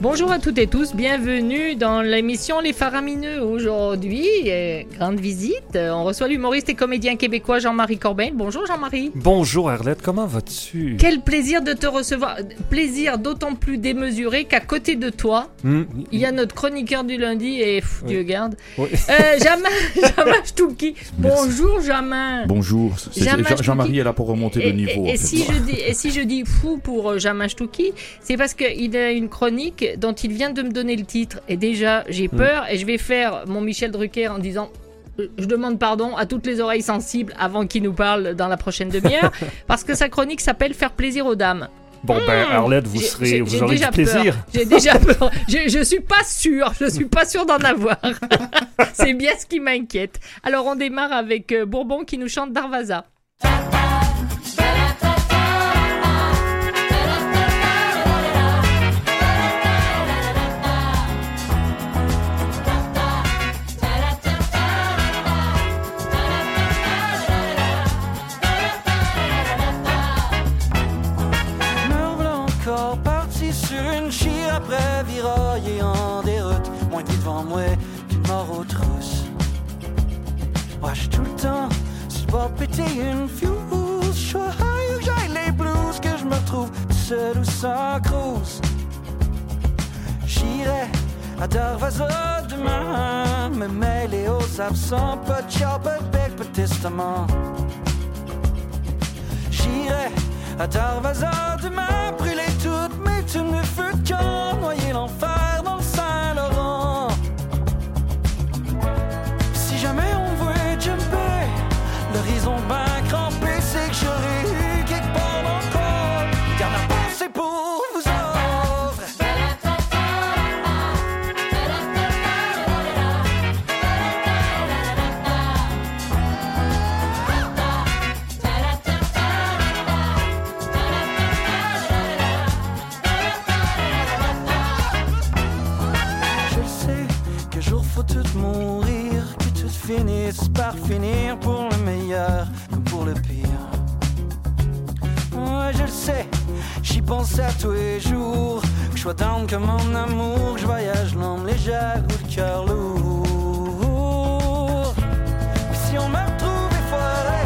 Bonjour à toutes et tous, bienvenue dans l'émission Les Faramineux. Aujourd'hui, euh, grande visite, euh, on reçoit l'humoriste et comédien québécois Jean-Marie Corbeil. Bonjour Jean-Marie. Bonjour Arlette, comment vas-tu? Quel plaisir de te recevoir. Plaisir d'autant plus démesuré qu'à côté de toi, Hmm, il y a notre chroniqueur du lundi et pff, Oui. Dieu garde. oui. Euh, Jamin, Jamin Stouki. Bonjour Jamin. Bonjour, Jean-Marie est là pour remonter Et, le niveau. et- si je dis, et si je dis fou pour euh, Jamin Stouki, c'est parce qu'il a une chronique dont il vient de me donner le titre. Et déjà, j'ai Hmm. peur et je vais faire mon Michel Drucker en disant. euh, Je demande pardon à toutes les oreilles sensibles avant qu'il nous parle dans la prochaine demi-heure, parce que sa chronique s'appelle Faire plaisir aux dames. Bon, ben, Arlette, vous, serez, vous aurez du déjà plaisir. peur. J'ai déjà peur. Je, je suis pas sûr. Je suis pas sûr d'en avoir. C'est bien ce qui m'inquiète. Alors on démarre avec euh, Bourbon qui nous chante Darvaza. J'suis tout le temps bord de péter une fuse. High que j'aille les blues, que je me retrouve seul ou sans cruise. J'irai à Darvaza demain, me mêler aux absents, pas de bec, pas de testament. J'irai à Darvaza demain, finir pour le meilleur comme pour le pire. Ouais, je le sais, j'y pense à tous les jours. Que je sois down comme mon amour, que je voyage l'homme légère ou le cœur lourd. Si on me retrouve effoiré,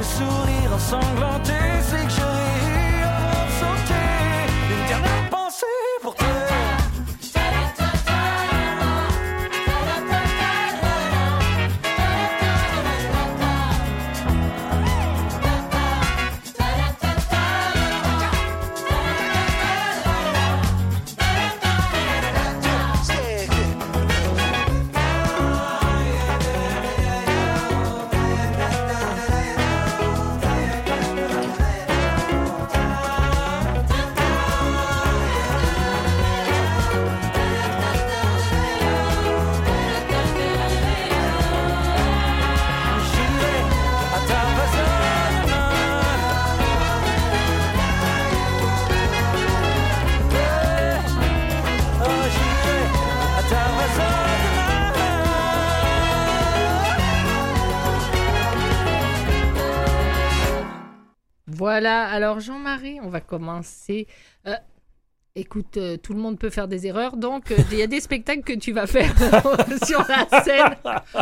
le sourire ensanglanté, Voilà, alors Jean-Marie, on va commencer. Euh, écoute, euh, tout le monde peut faire des erreurs, donc euh, il y a des spectacles que tu vas faire sur la scène.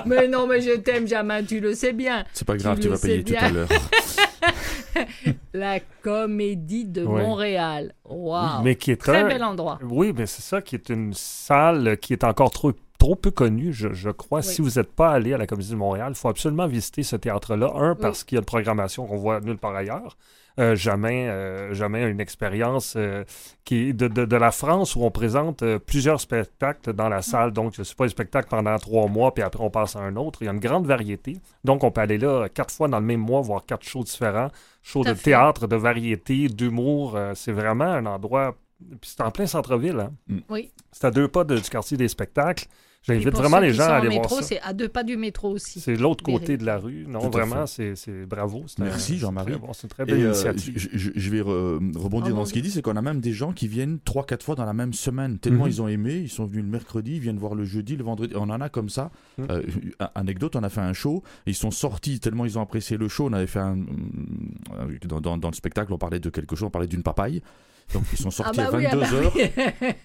Mais non, mais je t'aime, Jamin, tu le sais bien. C'est pas grave, tu vas payer tout à l'heure. La comédie de. Montréal. Waouh! Mais qui est Très un- bel endroit. Oui, mais c'est ça qui est une salle qui est encore trop, trop peu connue, je, je crois. Si vous n'êtes pas allé à la Comédie de Montréal, il faut absolument visiter ce théâtre-là. Un, parce qu'il y a une programmation qu'on voit nulle part ailleurs. Euh, jamais, euh, jamais une expérience euh, qui de, de, de la France où on présente plusieurs spectacles dans la salle. Donc, ce n'est pas un spectacle pendant trois mois, puis après on passe à un autre. Il y a une grande variété. Donc, on peut aller là quatre fois dans le même mois, voir quatre shows différents. Shows de fait. théâtre, de variété, d'humour. C'est vraiment un endroit puis c'est en plein centre-ville. Hein? Oui. C'est à deux pas de- du quartier des spectacles. J'invite vraiment les gens à aller métro, voir ça. C'est à deux pas du métro aussi. C'est l'autre côté de la rue. Non, Tout vraiment, c'est c'est bravo. C'est Merci, un- Jean-Marie. c'est très bon, C'est une très belle euh, initiative. je, je- je vais re- rebondir Oh, dans ce qu'il dit, c'est qu'on a même des gens qui viennent trois, quatre fois dans la même semaine. Tellement Mhm. ils ont aimé, ils sont venus le mercredi, ils viennent voir le jeudi, le vendredi. On en a comme ça. Mhm. Euh, anecdote, on a fait un show, ils sont sortis tellement ils ont apprécié le show. On avait fait un. Dans, dans- dans le spectacle, on parlait de quelque chose, on parlait d'une papaye. Donc ils sont sortis Ah bah à oui, ah 22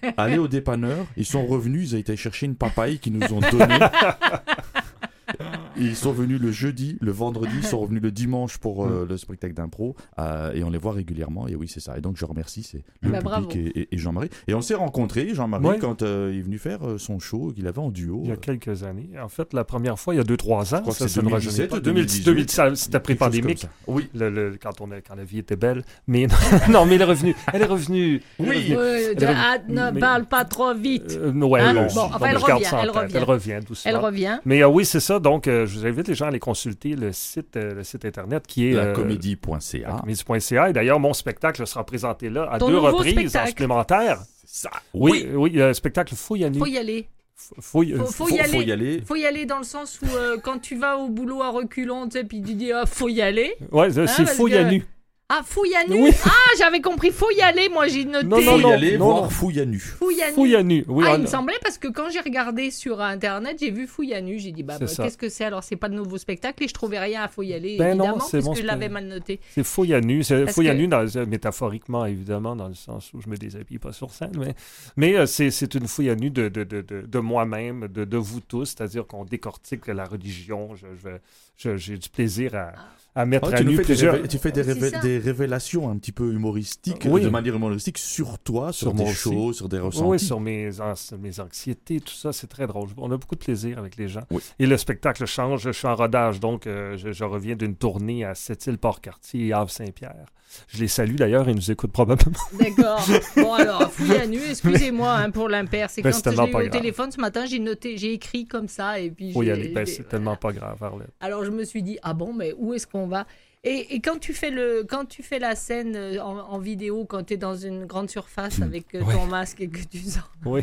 bah allés au dépanneur, ils sont revenus, ils ont été chercher une papaye qu'ils nous ont donnée. Ils sont venus le jeudi, le vendredi, ils sont revenus le dimanche pour euh, le spectacle d'impro euh, et on les voit régulièrement. Et oui, c'est ça. Et donc je remercie c'est le Bah, public bravo. et, et- et Jean-Marie. Et on s'est rencontrés, Jean-Marie, Ouais. quand euh, il est venu faire euh, son show qu'il avait en duo. Il y a euh, quelques années. En fait, la première fois, il y a 2-3 ans, crois que ça, c'est ça ne rajeunit 2017 pas. ou 2018, 2018, ça, c'était pré-pandémique. Oui. Le, le- quand, on a- quand la vie était belle. Mais non, mais elle est revenue. Elle est revenue. Oui. Elle ah, ne mais- parle pas trop vite. Euh, ouais, Hein? bon, Bon, enfin, elle revient, elle revient. Elle revient doucement. Elle revient. Mais euh, oui, c'est ça. Donc, euh, je vous invite les gens à aller consulter le site, euh, le site internet qui est La euh, comédie.ca. lacomédie.ca. Et d'ailleurs, mon spectacle sera présenté là à Ton deux reprises en spectacle. supplémentaire. C'est ça. Oui, oui, le spectacle Fouille à nu. Faut y aller. Faut, euh, faut Faut, y aller. faut y aller. Faut y aller dans le sens où euh, quand tu vas au boulot à reculons, tu sais, puis tu dis ah, faut y aller. Ouais, c'est Fouille à que- nu. Ah, fouille à nu. Oui. Ah, j'avais compris, faut y aller. Moi, j'ai noté. Non, Faut non, y non, aller, non, voir non. Fouille à nu. Fouille à nu. Fouille à nu. Oui, ah, on- il me semblait parce que quand j'ai regardé sur internet, j'ai vu Fouille à nu. J'ai dit, bah, C'est bah, ça. qu'est-ce que c'est? Alors C'est pas de nouveau spectacle et je trouvais rien à Fouille aller, Ben non, évidemment, c'est puisque mon je spe- l'avais mal noté. C'est fouille à nu. C'est Parce fouille à que- nu, dans, euh, métaphoriquement, évidemment, dans le sens où je me déshabille pas sur scène. Mais, mais euh, c'est c'est une fouille à nu de, de, de, de, de moi-même, de, de vous tous. C'est-à-dire qu'on décortique la religion. Je- je- je- J'ai du plaisir à, à mettre Oh, à nu des, tu fais des, C'est révé- ça. des révélations un petit peu humoristiques, Oui. de manière humoristique, sur toi, sur, Sur des aussi. choses, sur des ressentis. Oui, sur mes, ans- mes anxiétés, tout ça, c'est très drôle. On a beaucoup de plaisir avec les gens. Oui. Et le spectacle change. Je suis en rodage, donc euh, je, je reviens d'une tournée à Sept-Îles-Port-Cartier et Havre-Saint-Pierre. Je les salue d'ailleurs, ils nous écoutent probablement. D'accord. Bon, alors, Fouille à nu, excusez-moi hein, pour l'impair. C'est Ben, quand je l'ai au grave. téléphone ce matin, j'ai noté, j'ai écrit comme ça et puis j'ai- aller. Ben, c'est tellement pas grave, Arlette. Alors je me suis dit ah bon mais où est-ce qu'on va? Et, et quand tu fais le quand tu fais la scène euh, en, en vidéo quand tu es dans une grande surface avec euh, Ouais. ton masque et que tu sors Oui.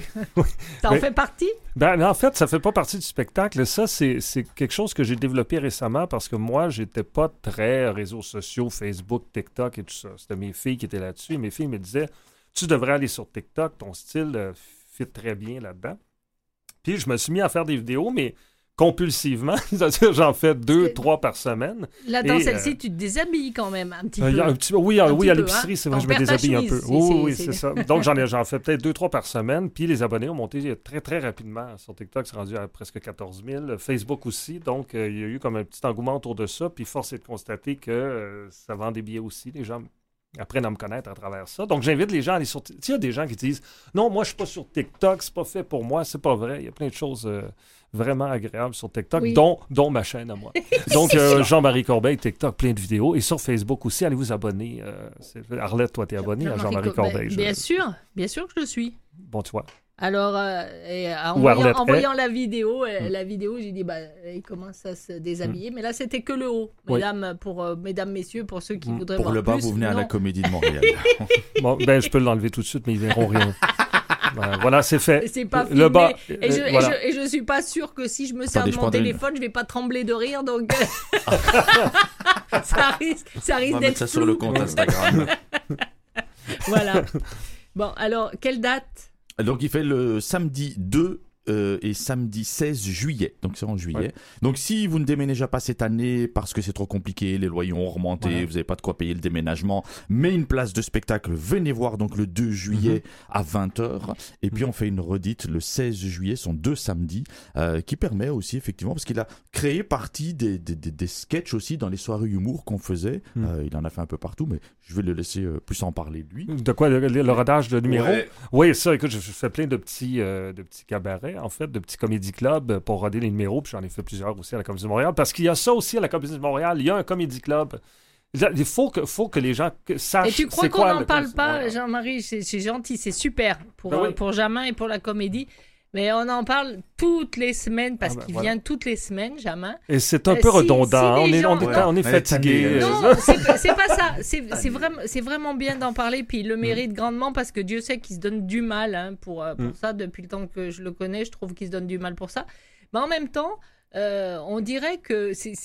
ça en fait partie? Ben, en fait, ça fait pas partie du spectacle. Ça, c'est quelque chose que j'ai développé récemment parce que moi, j'étais pas très réseaux sociaux, Facebook, TikTok et tout ça. C'était mes filles qui étaient là-dessus. Mes filles me disaient Tu devrais aller sur TikTok, ton style euh, fit très bien là-dedans. Puis je me suis mis à faire des vidéos, mais compulsivement. C'est-à-dire, j'en fais deux, trois par semaine. là dans celle-ci euh, tu te déshabilles quand même un petit Euh, il y peu a un petit- oui, ah, Un oui petit à peu, l'épicerie, hein. c'est vrai, je me déshabille un peu. Oui, c'est- oui, oui, ça. Donc, j'en ai, j'en fais peut-être deux, trois par semaine. Puis les abonnés ont monté très, très rapidement. Sur TikTok, c'est rendu à presque 14 000. Facebook aussi. Donc, euh, il y a eu comme un petit engouement autour de ça. Puis, force est de constater que euh, ça vend des billets aussi. Les gens apprennent à me connaître à travers ça. Donc, j'invite les gens à aller sur TikTok. Il y a des gens qui disent Non, moi, je suis pas sur TikTok, c'est pas fait pour moi. C'est pas vrai. Il y a plein de choses. Vraiment agréables sur TikTok, Oui. dont, dont ma chaîne à moi. Donc, euh, Jean-Marie Corbeil, TikTok, plein de vidéos. Et sur Facebook aussi, allez vous abonner. euh, Arlette, toi, t'es abonné à Jean-Marie ben, Corbeil. je- bien sûr bien sûr que je le suis Bon, tu vois. alors euh, et, euh, en, voyant, en la vidéo Mm. la vidéo j'ai dit bah il commence à se déshabiller mais là c'était que le haut Oui. mesdames pour euh, mesdames messieurs pour ceux qui Mm. voudraient Pour voir le bas, plus, vous venez à la comédie de Montréal. Bon, ben, je peux l'enlever tout de suite, mais ils verront rien. Voilà, c'est fait. C'est pas Le bas. Et je, euh, et, voilà. je, et je suis pas sûre que si je me sers de je mon prendrai une. téléphone, je vais pas trembler de rire, donc ça risque, ça On risque d'être ça sur flou. le compte Instagram. Voilà. Bon, alors quelle date? Donc il fait le samedi 2 euh, et samedi 16 juillet. Donc c'est en juillet. Ouais. Donc si vous ne déménagez pas cette année parce que c'est trop compliqué, les loyers ont remonté, Voilà. vous n'avez pas de quoi payer le déménagement, mais une place de spectacle, venez voir donc le 2 juillet à 20h. Et puis on fait une redite le 16 juillet, sont deux samedis, euh, qui permet aussi effectivement, parce qu'il a créé partie des, des, des, des sketchs aussi dans les soirées humour qu'on faisait. Mhm. Euh, il en a fait un peu partout, mais je vais le laisser euh, plus en parler lui. De quoi, le, le- de numéro? Ouais. Oui, ça, écoute, je, je fais plein de petits, euh, de petits cabarets, en fait, de petits comédie clubs pour roder les numéros, puis j'en ai fait plusieurs aussi à la Comédie de Montréal, parce qu'il y a ça aussi à la Comédie de Montréal, il y a un comédie club. Il faut que, faut que les gens sachent Et tu crois qu'on n'en le parle pas. Jean-Marie? C'est gentil, c'est super pour, Ben oui. euh, pour Jamin et pour la comédie. Mais on en parle toutes les semaines parce Ah ben, qu'il voilà. vient toutes les semaines, Jamin. Et c'est un Euh, peu si- redondant, si on, est, on, est, Ouais. on est Elle est fatigué. euh, Non, c'est pas ça. C'est vraiment, c'est vraiment bien d'en parler. Puis il le mérite grandement parce que Dieu sait qu'il se donne du mal hein, pour, euh, pour Mm. ça. Depuis le temps que je le connais, je trouve qu'il se donne du mal pour ça. Mais en même temps, euh, on dirait que c'est-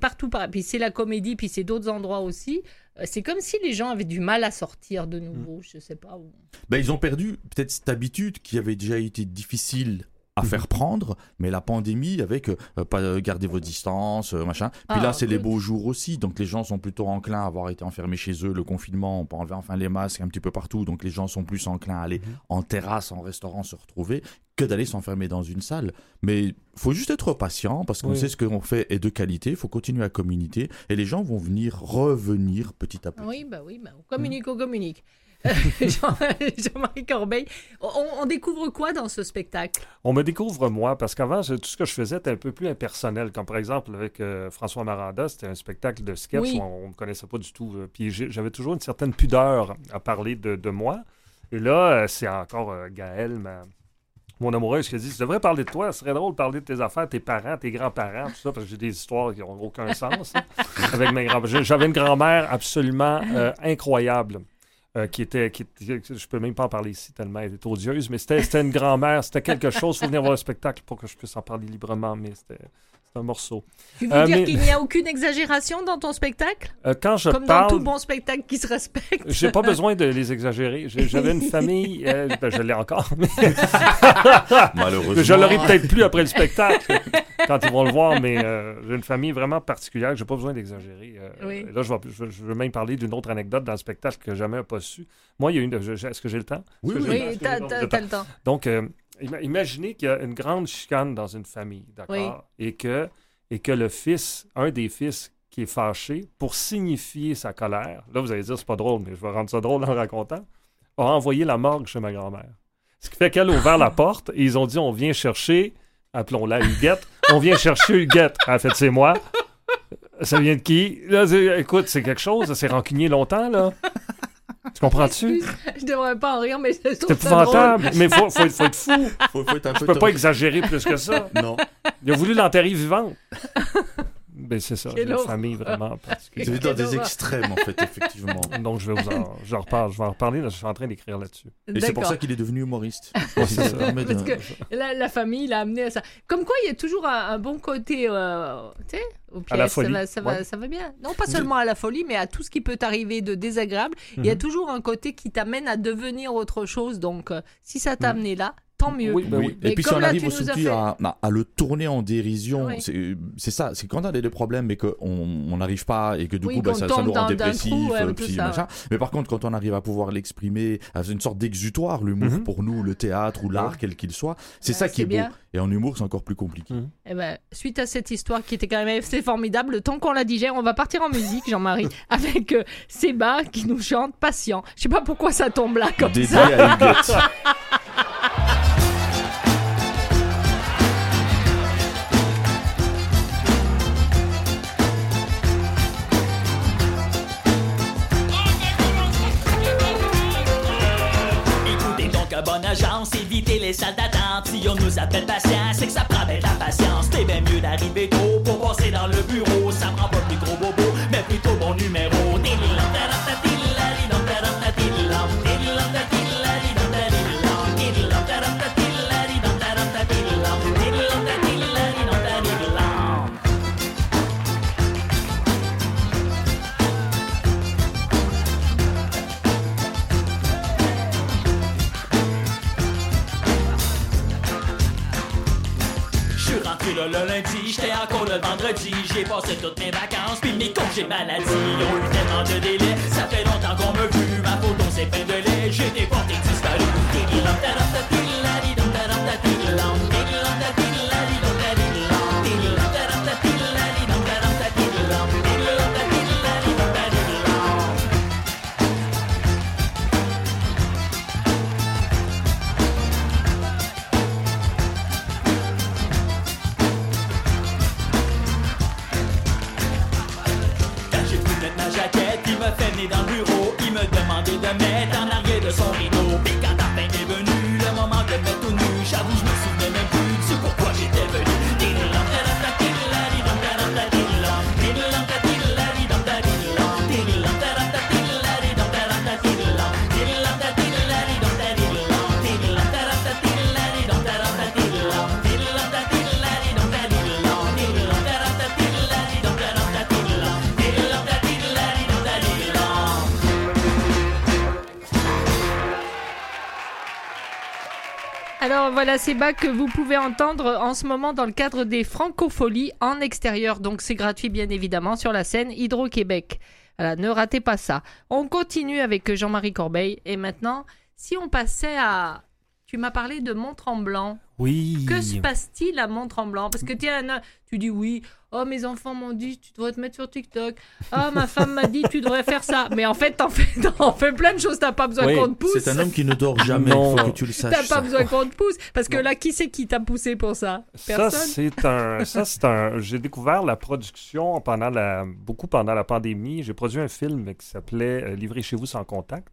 partout. Puis c'est la comédie, puis c'est d'autres endroits aussi. Euh, C'est comme si les gens avaient du mal à sortir de nouveau. Je sais pas. où. Ben, ils ont perdu peut-être cette habitude qui avait déjà été difficile à Mhm. faire prendre, mais la pandémie avec euh, pas euh, garder vos distances, euh, machin. Puis Ah, là, c'est les oui. beaux jours aussi, donc les gens sont plutôt enclins à avoir été enfermés chez eux, le confinement, on peut enlever enfin les masques un petit peu partout, donc les gens sont plus enclins à aller Mhm. en terrasse, en restaurant se retrouver que d'aller s'enfermer dans une salle. Mais faut juste être patient parce qu'on Oui. sait ce qu'on fait est de qualité, il faut continuer à communiquer et les gens vont venir revenir petit à petit. Oui, bah oui, bah, on communique, on communique. Jean- Jean-Marie Corbeil, on, on découvre quoi dans ce spectacle? On me découvre moi, parce qu'avant, je- tout ce que je faisais était un peu plus impersonnel. Comme par exemple, avec euh, François Maranda, c'était un spectacle de sketch Oui. où on ne me connaissait pas du tout. euh, Puis j'avais toujours une certaine pudeur à parler de, de moi. Et là, euh, c'est encore euh, Gaël, ma- mon amoureuse, qui a dit Tu devrais parler de toi, ce serait drôle de parler de tes affaires, tes parents, tes grands-parents, tout ça, parce que j'ai des histoires qui n'ont aucun sens. hein, avec mes grands J'avais une grand-mère absolument euh, incroyable. Euh, qui était, qui, je peux même pas en parler ici tellement elle est odieuse, mais c'était une grand-mère, c'était quelque chose. Il faut venir voir le spectacle pour que je puisse en parler librement, mais c'était un morceau. Tu veux Euh, dire mais- qu'il n'y a aucune exagération dans ton spectacle? Euh, quand je Comme parle, dans tout bon spectacle qui se respecte j'ai pas besoin de les exagérer. J'avais une famille, euh, ben, je l'ai encore, mais Malheureusement. je l'aurai peut-être plus après le spectacle quand ils vont le voir, mais euh, j'ai une famille vraiment particulière, j'ai pas besoin d'exagérer. Euh, Oui. Là, je, vais, je, je veux même parler d'une autre anecdote dans le spectacle que jamais pas su. Moi, il y a une. Est-ce que j'ai le temps? Oui, oui. Oui, t'as le temps. Donc, euh, imaginez qu'il y a une grande chicane dans une famille, d'accord? Oui. Et, que, et que le fils, un des fils qui est fâché, pour signifier sa colère, là, vous allez dire, c'est pas drôle, mais je vais rendre ça drôle en le racontant, a envoyé la morgue chez ma grand-mère. Ce qui fait qu'elle a ouvert la porte et ils ont dit, on vient chercher, appelons-la Huguette, on vient chercher Huguette. Elle a fait, c'est moi. Ça vient de qui? Là, écoute, c'est quelque chose, c'est rancunier longtemps, là. Tu comprends-tu? Je devrais pas en rire, mais je C'est trouve drôle. épouvantable, mais faut, faut, faut être fou. Faut, faut être un Je peu peux pas exagérer plus que ça. Non. Il a voulu l'enterrer vivante. Ben, c'est ça, j'ai une famille vraiment particulière. êtes dans des extrêmes, en fait, effectivement. Donc, je vais vous en, j'en reparle, je vais en reparler, là, je suis en train d'écrire là-dessus. Et c'est pour ça qu'il est devenu humoriste. Ouais, c'est ça. permet de- Parce que la, la famille l'a amené à ça. Comme quoi, il y a toujours un, un bon côté, euh, tu sais, aux pièces. À la ça, folie, va, ça, va, ouais. ça va bien. Non, pas seulement à la folie, mais à tout ce qui peut t'arriver de désagréable. Il y a Mhm. toujours un côté qui t'amène à devenir autre chose. Donc, euh, si ça t'a amené là, tant mieux. Oui, ben Oui. Et puis si on là, arrive aussi fait- à, à- à le tourner en dérision, Oui. c'est ça, c'est quand on a des problèmes mais qu'on on n'arrive pas et que du Oui, coup bah, ça, ça nous rend dépressif, trou, ouais, ça, machin. Mais par contre quand on arrive à pouvoir l'exprimer, à une sorte d'exutoire, l'humour Mhm. pour nous, le théâtre ou l'art quel qu'il soit, c'est Ouais, ça qui est beau. bien. Et en humour c'est encore plus compliqué. Mhm. Eh ben, suite à cette histoire qui était quand même assez formidable, le temps qu'on la digère, on va partir en musique, Jean-Marie, avec euh, Séba qui nous chante Patient. Je sais pas pourquoi ça tombe là comme Dédié ça. à À bonne agence, évitez les salles d'attente. Si on nous appelle patient, c'est que ça prend bien la patience. C'est bien mieux d'arriver tôt pour passer dans le bureau. Ça prend pas plus gros bobo, mais plutôt bon numéro. Le lundi, j'étais encore le vendredi. J'ai passé toutes mes vacances, puis mes congés maladie. Ils ont eu tellement de délais, ça fait longtemps qu'on me vu. Ma photo c'est plein de lait, Alors voilà, c'est bas que vous pouvez entendre en ce moment dans le cadre des Francopholies en extérieur. Donc c'est gratuit bien évidemment sur la scène Hydro-Québec. Voilà, ne ratez pas ça. On continue avec Jean-Marie Corbeil. Et maintenant, si on passait à... Tu m'as parlé de Mont-Tremblant. Oui. Que se passe-t-il à Mont-Tremblant? Parce que tu, tu dis oui, oh mes enfants m'ont dit tu devrais te mettre sur TikTok, oh ma femme m'a dit tu devrais faire ça. Mais en fait, t'en fais, t'en fais plein de choses, t'as pas besoin Oui, qu'on te pousse. C'est un homme qui ne dort jamais, Non. il faut que tu le saches. T'as pas ça. besoin qu'on te pousse. Parce que Non. là, qui c'est qui t'a poussé pour ça? Ça, Personne? c'est un. Ça, c'est un. J'ai découvert la production pendant la, beaucoup pendant la pandémie. J'ai produit un film qui s'appelait euh, Livré chez vous sans contact.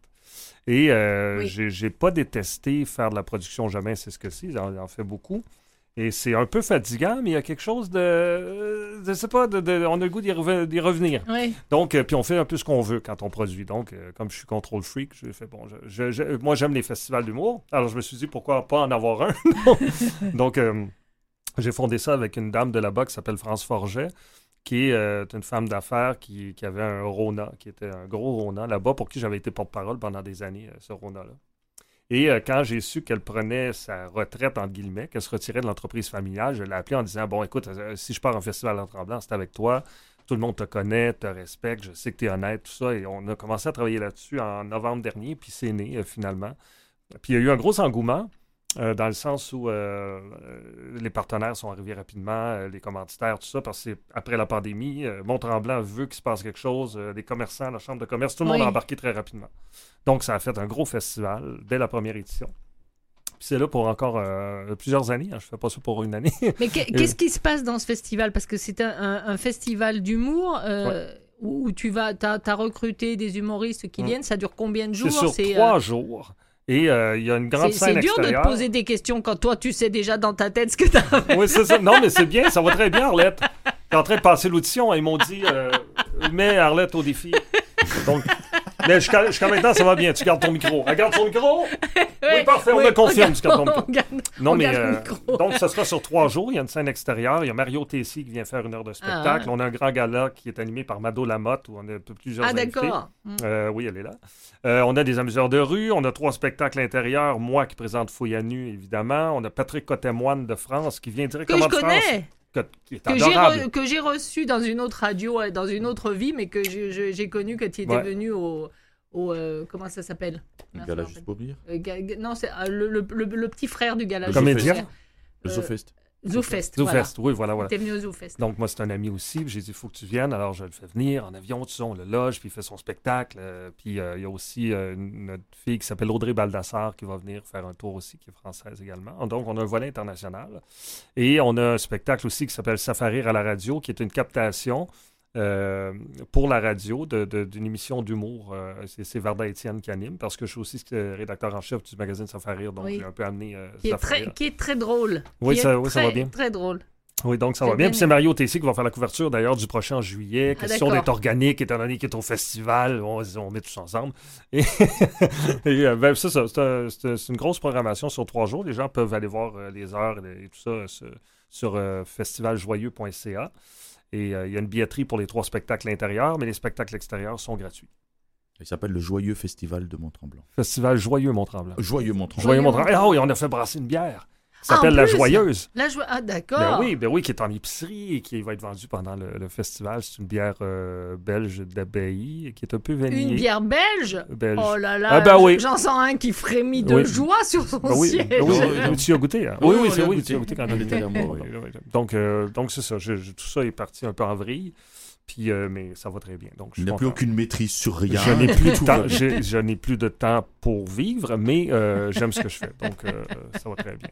Et euh, Oui. j'ai j'ai pas détesté faire de la production jamais, c'est ce que c'est. J'en j'en fais beaucoup. Et c'est un peu fatigant, mais il y a quelque chose de. Je sais pas, de, de- on a le goût d'y reve- d'y revenir. Oui. Donc, euh, puis on fait un peu ce qu'on veut quand on produit. Donc, euh, comme je suis contrôle freak, je fais bon. je- je- je- moi, j'aime les festivals d'humour. Alors, je me suis dit pourquoi pas en avoir un? Donc, euh, j'ai fondé ça avec une dame de là-bas qui s'appelle France Forget, qui est euh, une femme d'affaires qui, qui avait un Rona, qui était un gros Rona là-bas, pour qui j'avais été porte-parole pendant des années, euh, ce Rona-là. Et euh, quand j'ai su qu'elle prenait sa retraite, entre guillemets, qu'elle se retirait de l'entreprise familiale, je l'ai appelée en disant Bon, écoute, euh, si je pars en festival en tremblant, c'est avec toi. Tout le monde te connaît, te respecte, je sais que tu es honnête, tout ça. Et on a commencé à travailler là-dessus en novembre dernier, puis c'est né euh, finalement. Puis il y a eu un gros engouement. Euh, dans le sens où euh, euh, les partenaires sont arrivés rapidement, les commanditaires, tout ça, parce que après la pandémie, euh, Mont-Tremblant veut qu'il se passe quelque chose, les commerçants, la chambre de commerce, tout le monde a embarqué très rapidement. Donc, ça a fait un gros festival dès la première édition. Puis c'est là pour encore plusieurs années. hein, je fais pas ça pour une année. Mais qu'est- qu'est-ce qui se passe dans ce festival? Parce que c'est un, un- un festival d'humour où, tu vas, t'as as recruté des humoristes qui Mm. viennent. Ça dure combien de jours? c'est sur trois euh, jours. Et euh, il y a une grande c'est- scène c'est dur de te extérieure. poser des questions quand toi tu sais déjà dans ta tête ce que t'as. Oui, c'est ça. Non, mais c'est bien, ça va très bien, Arlette. T'es en train de passer l'audition ils m'ont dit euh, mets Arlette au défi. Donc, mais jusqu'à maintenant, ça va bien. Tu gardes ton micro. Elle garde son micro? Oui, parfait, on le confirme, tu gardes ton micro. on garde- Non, on mais euh, micro. donc, ça sera sur trois jours. Il y a une scène extérieure. Il y a Mario Tessier qui vient faire une heure de spectacle. Ah. On a un grand gala qui est animé par Mado Lamotte où on a plusieurs Ah d'accord. Mm. Euh, oui, elle est là. Euh, on a des amuseurs de rue, on a trois spectacles intérieurs, moi qui présente Fouille à nu, évidemment. On a Patrick Cotemoine de France qui vient Que directement je de France. Que, qui est que j'ai re- que j'ai reçu dans une autre radio, euh, dans une autre vie, mais que j'ai- connu quand il était Ouais. venu au, au euh, comment ça s'appelle? Gala juste pour. Euh, ga- Non, c'est euh, le, le- le- le petit frère du gala. Le Comédien. Le Euh, Zofest. Zoufest. Zoufest, oui, voilà, voilà. T'es venu au Zoufest. Donc, moi, c'est un ami aussi. J'ai dit, il faut que tu viennes. Alors, je le fais venir en avion, tout ça, on le loge, puis il fait son spectacle. euh, puis, euh, il y a aussi euh, une, notre fille qui s'appelle Audrey Baldassar qui va venir faire un tour aussi, qui est française également. Donc, on a un volet international. Et on a un spectacle aussi qui s'appelle Safarir à la radio, qui est une captation euh, pour la radio d'une émission d'humour. Euh, c'est Varda Étienne qui anime, parce que je suis aussi rédacteur en chef du magazine Safarir, donc Oui. j'ai un peu amené euh, Qui est, très, qui est très drôle. Oui, ça- oui, ça va bien. Très drôle. Oui, donc ça va bien. bien Puis c'est Mario Tessier qui va faire la couverture d'ailleurs du prochain en juillet. Ah, Question d'être organique, étant donné qu'il est au festival. On, on met tous ensemble. Et, et, euh, ben, ça, ça, c'est un- c'est c'est une grosse programmation sur trois jours. Les gens peuvent aller voir euh, les heures et, tout ça sur, festivaljoyeux.ca. Et euh, il y a une billetterie pour les trois spectacles intérieurs, mais les spectacles extérieurs sont gratuits. Il s'appelle le Joyeux Festival de Mont-Tremblant. Festival Joyeux Mont-Tremblant. Joyeux Mont-Tremblant. Joyeux Mont-Tremblant. Ah oui, on a fait brasser une bière Ah, en s'appelle La? Joyeuse. Là, je... Ah, d'accord. Ben oui, ben oui, qui est en épicerie et qui va être vendue pendant le, le festival. C'est une bière euh, belge d'abbaye qui est un peu vanillée. Une bière belge? Belge. Oh là là, Ah ben oui. j'en sens un qui frémit de Oui. joie sur son Ben oui, siège. oui, Oui, tu y as goûté. Hein? Oui, Oui, c'est oui, tu as goûté quand On était oui. Donc, euh, donc c'est ça. Je- je- tout ça est parti un peu en vrille. Puis, euh, mais ça va très bien. Donc, je Il suis n'a plus aucune maîtrise sur rien. Je n'ai plus Je n'ai plus de temps pour vivre, mais euh, j'aime ce que je fais. Donc, euh, ça va très bien.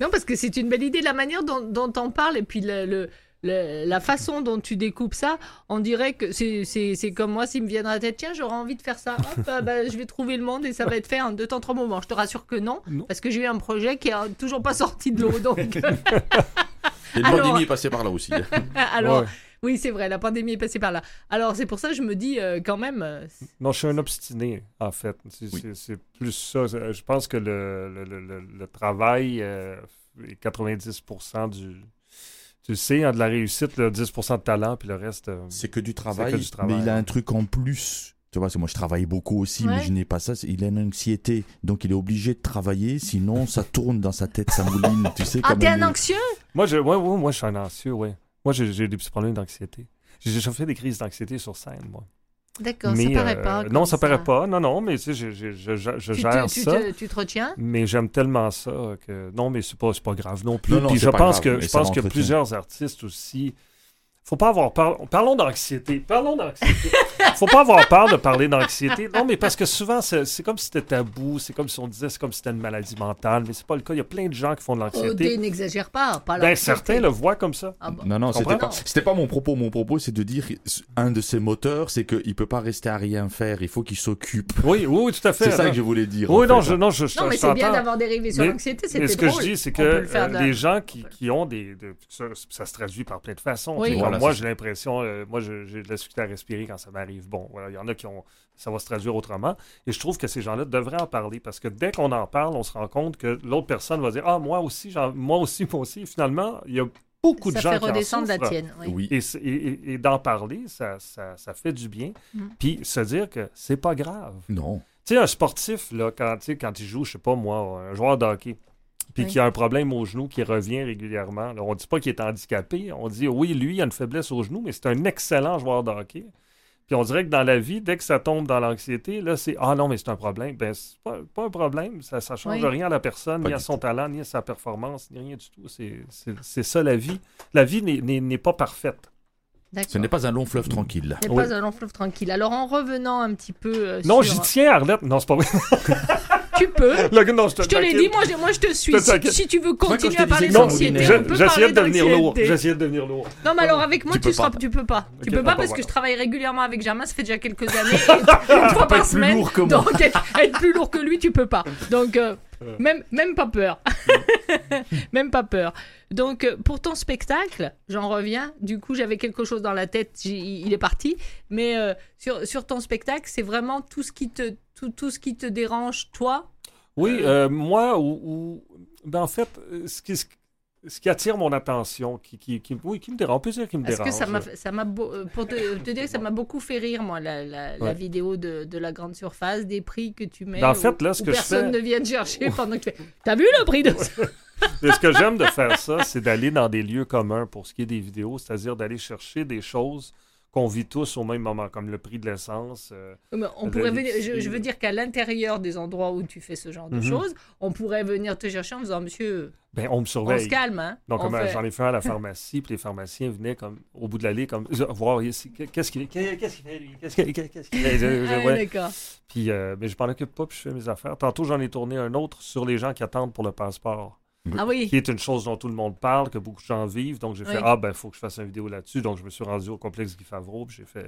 Non, parce que c'est une belle idée, la manière dont, dont on parle et puis le, le- le- la façon dont tu découpes ça, on dirait que c'est- comme moi, s'il me viendrait à la tête, tiens, j'aurais envie de faire ça. Hop, ah bah, je vais trouver le monde et ça va être fait en deux temps, trois moments. Je te rassure que non, Non. parce que j'ai eu un projet qui est toujours pas sorti de l'eau. Donc, Et le Alors- pandémie est passé par là aussi. alors, Ouais. Oui, c'est vrai, la pandémie est passée par là. Alors, c'est pour ça que je me dis euh, quand même. euh, Non, je suis un obstiné, en fait. C'est Oui. plus ça. Je pense que le, le, le- le- le travail euh, est 90% du. Tu sais, hein, de la réussite, le 10% de talent, puis le reste. euh, C'est que du travail, que du travail, mais il a ouais. un truc en plus Tu vois, parce que moi je travaille beaucoup aussi, mais je n'ai pas ça. Il a une anxiété, donc il est obligé de travailler, sinon ça tourne dans sa tête, ça mouline, tu sais. Ah, t'es un un- anxieux? Moi, je, ouais, ouais, moi, je suis un anxieux, ouais. Moi, j'ai des petits problèmes d'anxiété. J'ai déjà fait des crises d'anxiété sur scène, moi. D'accord, ça paraît euh, pas. Non, ça paraît pas. Non, non, mais tu sais, je, je, je, je- je Tu, gère tu, ça. te, tu te retiens? Mais j'aime tellement ça que non, mais c'est pas, pas grave non plus. Non, non, Puis je pas pense grave, que je pense plusieurs artistes aussi. Faut pas avoir peur. Parlons d'anxiété. Parlons d'anxiété. Faut pas avoir peur de parler d'anxiété. Non, mais parce que souvent c'est comme si c'était tabou. C'est comme si on disait c'est comme si c'était une maladie mentale, mais c'est pas le cas. Il y a plein de gens qui font de OD l'anxiété. n'exagère pas. pas Ben l'anxiété. certains le voient comme ça. Ah bon. Non, non, c'était pas, c'était pas mon propos. Mon propos, c'est de dire un de ses moteurs, c'est qu'il peut pas rester à rien faire. Il faut qu'il s'occupe. Oui, oui, tout à fait. C'est ça que je voulais dire. Oui, non, fait. je, non, je, je- Non, mais je c'est bien d'avoir dérivé sur l'anxiété, ce que je dis, c'est On que euh, les gens qui, qui ont des. de- ça, ça se traduit par plein de façons. Moi, j'ai l'impression. euh, moi, je- j'ai de la difficulté à respirer quand ça m'arrive. Bon, voilà, il y en a qui ont. Ça va se traduire autrement. Et je trouve que ces gens-là devraient en parler parce que dès qu'on en parle, on se rend compte que l'autre personne va dire Ah, moi aussi, j'en- moi aussi, moi aussi. Et finalement, il y a beaucoup de Ça gens fait qui en redescendre la tienne. oui. Oui. Et, c'est- et- et- et d'en parler, ça, ça, ça fait du bien. Mm. Puis se dire que c'est pas grave. Non. Tu sais, un sportif, là, quand, quand il joue, je sais pas moi, un joueur de hockey, puis Oui. qui a un problème au genou qui revient régulièrement, là, on dit pas qu'il est handicapé, on dit oui, lui, il a une faiblesse au genou, mais c'est un excellent joueur de hockey. Puis on dirait que dans la vie, dès que ça tombe dans l'anxiété, là, c'est Ah non, mais c'est un problème. Ben, c'est pas, pas un problème. Ça ne change Oui. rien à la personne, Pas ni à son talent, ni à sa performance, ni rien du tout. C'est- C'est c'est ça la vie. La vie n'est- n'est n'est pas parfaite. D'accord. Ce n'est pas un long fleuve tranquille. Ce n'est Oui. pas un long fleuve tranquille. Alors, en revenant un petit peu euh, Non, sur- j'y tiens, Arlette. Non, c'est pas vrai. Tu peux. Non, je te, Je te l'ai dit, moi je, moi je te suis. Je te Si, tu veux continuer à parler on peut j'essayais parler de devenir lourd. J'essayais de devenir lourd. Non, mais alors avec moi, Tu tu, peux seras, pas. tu peux pas. tu Ok, peux pas parce que je travaille régulièrement avec Germain, ça fait déjà quelques années, une fois par semaine. Donc être, plus lourd que lui, tu peux pas. Donc Euh. Même même pas peur, même pas peur. Donc euh, pour ton spectacle, j'en reviens. Du coup, j'avais quelque chose dans la tête, j'y- il est parti. Mais euh, sur sur ton spectacle, c'est vraiment tout ce qui te tout, tout ce qui te dérange, toi? Oui, euh, moi, ou, ou- ben, en fait, euh, ce qui, ce qui attire mon attention, qui, qui, qui- oui, qui me dérange, on peut dire qui me dérange. que ça m'a, ça m'a beau- euh, pour te, te dire que ça m'a beaucoup fait rire, moi, la, la, vidéo de, de la grande surface, des prix que tu mets. En fait, là, ce où que je personne fais- ne vient te chercher pendant que tu fais. T'as vu le prix de ça? Mais ce que j'aime de faire ça, c'est d'aller dans des lieux communs pour ce qui est des vidéos, c'est-à-dire d'aller chercher des choses qu'on vit tous au même moment, comme le prix de l'essence. euh, On pourrait venir, je, veux dire qu'à l'intérieur des endroits où tu fais ce genre de Mhm. choses, on pourrait venir te chercher en disant Monsieur, ben, on me on surveille. se calme, hein. Donc, On comme, euh, fait- j'en ai fait un à la pharmacie, puis les pharmaciens venaient comme au bout de l'allée, comme voir ici, qu'est-ce qu'il qu'est-ce qu'il fait, lui? Qu'est-ce qu'il qu'est-ce qu'il fait? Ouais. d'accord. Puis, euh, mais je m'en occupe pas, puis je fais mes affaires. Tantôt, j'en ai tourné un autre sur les gens qui attendent pour le passeport, Ah oui. qui est une chose dont tout le monde parle, que beaucoup de gens vivent. Donc, j'ai fait, ah, ben, il faut que je fasse une vidéo là-dessus. Donc, je me suis rendu au complexe Guy Favreau, puis j'ai fait,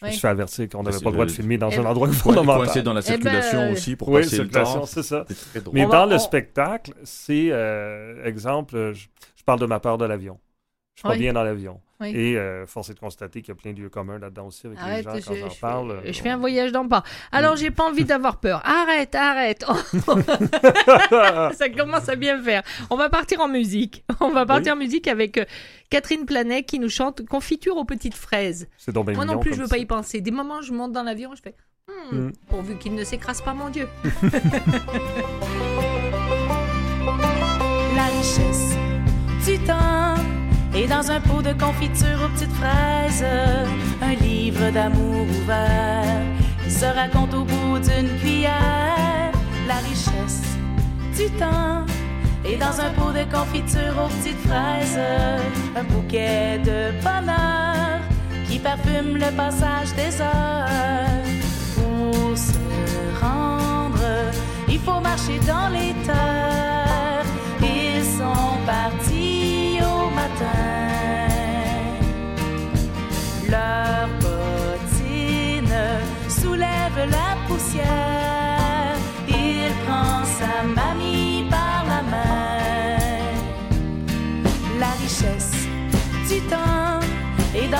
je me suis fait avertir qu'on n'avait pas le droit de filmer dans Eh un ben- endroit Coincé fondamental. dans la Eh ben, circulation euh, aussi pour Oui, passer le temps. c'est ça. C'est très drôle. Mais On va- dans le on- spectacle, c'est, euh, exemple, euh, je, je parle de ma peur de l'avion. Je suis pas Oui. bien dans l'avion. Oui. Et euh, force est de constater qu'il y a plein de lieux communs là-dedans aussi avec Arrête, les gens je, quand j'en je parle. fais, euh, je fais un voyage dans le pas. Alors, j'ai pas envie d'avoir peur. Arrête, arrête. Ça commence à bien faire. On va partir en musique. On va partir en musique avec euh, Catherine Planet qui nous chante Confiture aux petites fraises. c'est Moi non plus, je veux pas y penser. Des moments, je monte dans l'avion, je fais Hmm, Mm. pourvu qu'il ne s'écrase pas, mon Dieu. la richesse du temps et dans un pot de confiture aux petites fraises, un livre d'amour ouvert qui se raconte au bout d'une cuillère. La richesse du temps et dans un pot de confiture aux petites fraises, un bouquet de bonheur qui parfume le passage des heures. Pour se rendre, il faut marcher dans les terres. Ils sont partis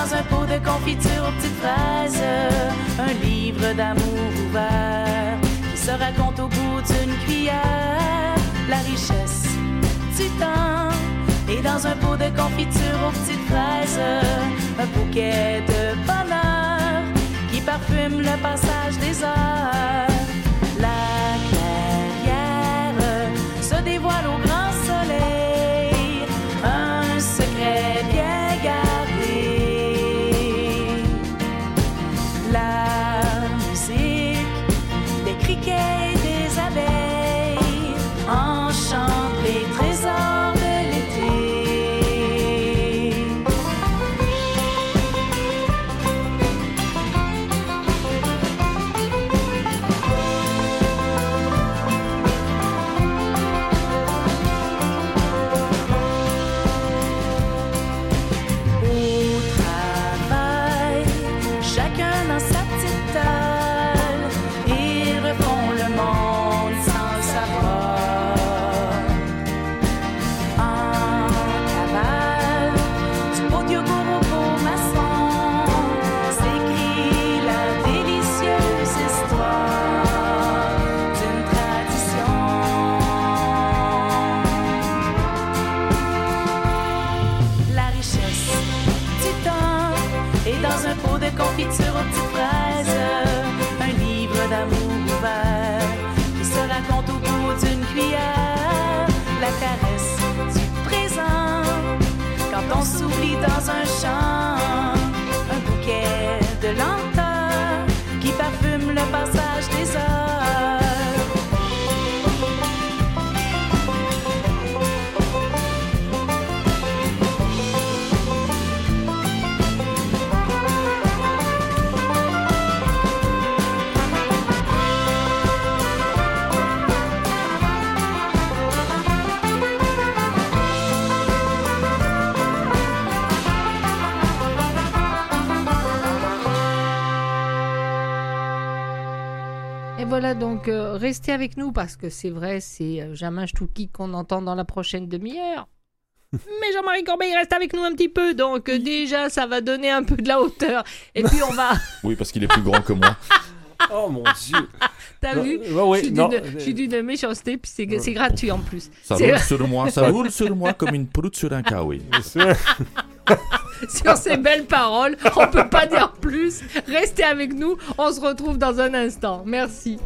dans un pot de confiture aux petites phrases. Un livre d'amour ouvert qui se raconte au bout d'une cuillère. La richesse du temps et dans un pot de confiture aux petites fraises. Un bouquet de bonheur qui parfume le passage des heures. Donc euh, restez avec nous parce que c'est vrai, c'est euh, Jamin Stouki qu'on entend dans la prochaine demi-heure. Mais Jean-Marie Corbeil reste avec nous un petit peu, donc euh, déjà ça va donner un peu de la hauteur. Et puis on va. Oui, parce qu'il est plus grand que moi. oh mon Dieu. T'as vu Je suis d'une méchanceté, puis c'est, gratuit en plus. Ça roule sur moi, ça roule sur moi comme une proute sur un kawaii. sur ces belles paroles, on peut pas dire plus. Restez avec nous, on se retrouve dans un instant. Merci.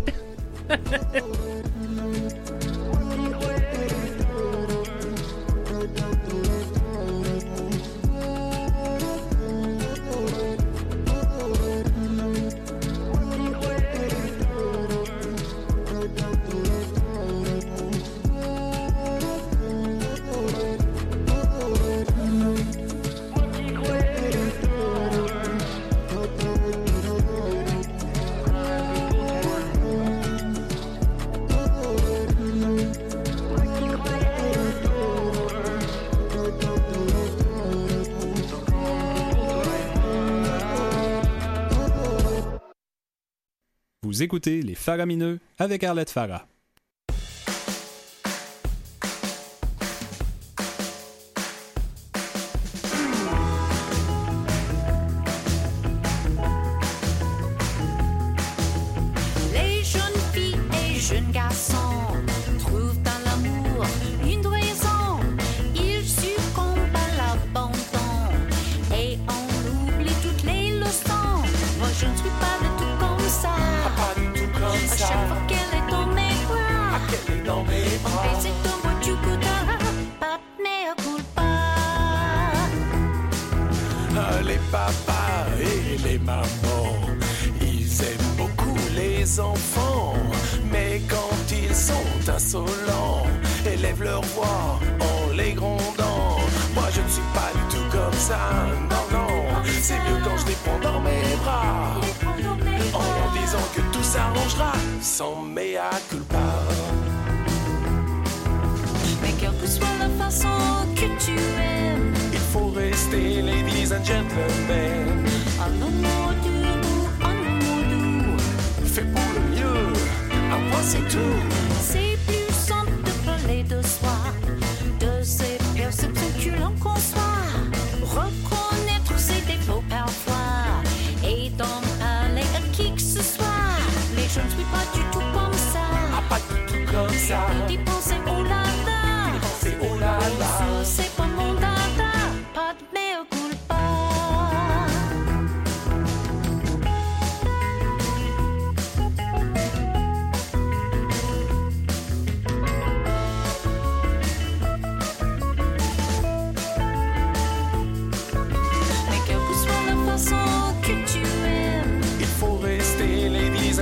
Vous écoutez Les Faramineux avec Arlette Farah.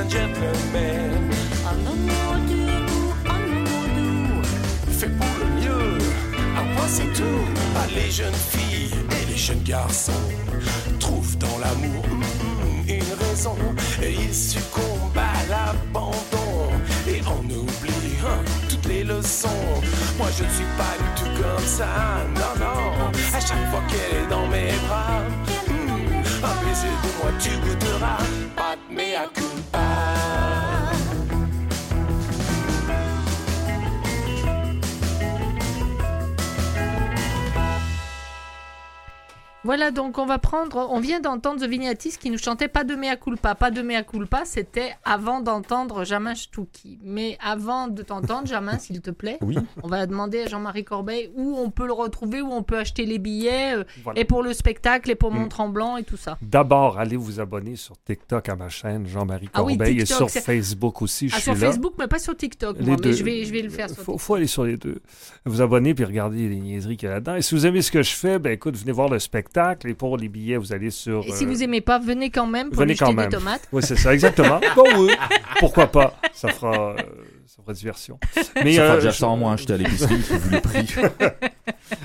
Gentleman. Un amour doux, un amour doux. Fait pour le mieux, un point c'est tout. Ah, les jeunes filles et les jeunes garçons trouvent dans l'amour hum, hum, une raison. Et ils succombent à l'abandon. Et on oublie hein, toutes les leçons. Moi je ne suis pas du tout comme ça, non, non. À chaque fois qu'elle est dans mes bras, hum, un baiser de moi tu goûteras. Voilà, donc on va prendre. On vient d'entendre The Vignatis qui nous chantait pas de mea culpa. Pas de mea culpa, c'était avant d'entendre Jamin Stouki. Mais avant de t'entendre, Jamin, s'il te plaît, Oui. on va demander à Jean-Marie Corbeil où on peut le retrouver, où on peut acheter les billets, euh, Voilà. et pour le spectacle, et pour Mm. Mont-Tremblant, et tout ça. D'abord, allez vous abonner sur TikTok à ma chaîne, Jean-Marie Ah oui, Corbeil, et sur Facebook aussi, je Ah, suis sur là. Facebook, mais pas sur TikTok, Les moi, deux. mais je vais, je vais le faire sur faut, TikTok. faut aller sur les deux. Vous abonner puis regarder les niaiseries qu'il y a là-dedans. Et si vous aimez ce que je fais, ben écoute, venez voir le spectacle. Et pour les billets, vous allez sur. Et si euh, vous aimez pas, venez quand même pour venez quand même. des tomates. Oui, c'est ça, exactement. bon, oui, pourquoi pas? Ça fera, euh, ça fera diversion. Mais, ça fera euh, déjà je- ça en moins acheter à l'épicerie, vu le prix.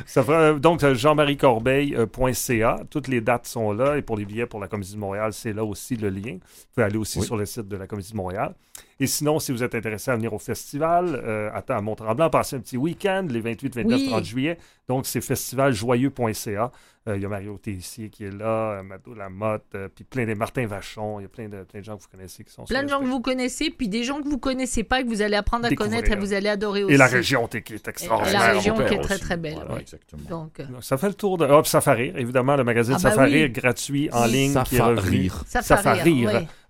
Ça fera, euh, donc, euh, jean-mariecorbeil.ca. Toutes les dates sont là. Et pour les billets pour la Comédie de Montréal, c'est là aussi le lien. Vous pouvez aller aussi Oui. sur le site de la Comédie de Montréal. Et sinon, si vous êtes intéressé à venir au festival, euh, attends, à Mont-Tremblant, passez un petit week-end, les 28, 29, Oui. 30 juillet. Donc, c'est festivaljoyeux.ca. Euh, Il y a Mario Tessier qui est là, euh, Mado Lamotte, euh, puis plein de Martin Vachon. Il y a plein de, plein de gens que vous connaissez qui sont sur Plein le de gens que vous connaissez, puis des gens que vous connaissez pas, et que vous allez apprendre à Découvrez, connaître et vous allez adorer aussi. Et la région qui est Et extraordinaire. la région qui est aussi. très très belle. Voilà, ouais. exactement. Donc, euh, Donc, Ça fait le tour de. Hop, ça fait rire, évidemment, le magazine Ah bah Ça fait oui. rire gratuit en ligne Ça qui est fait revenu. rire. ça Ça fait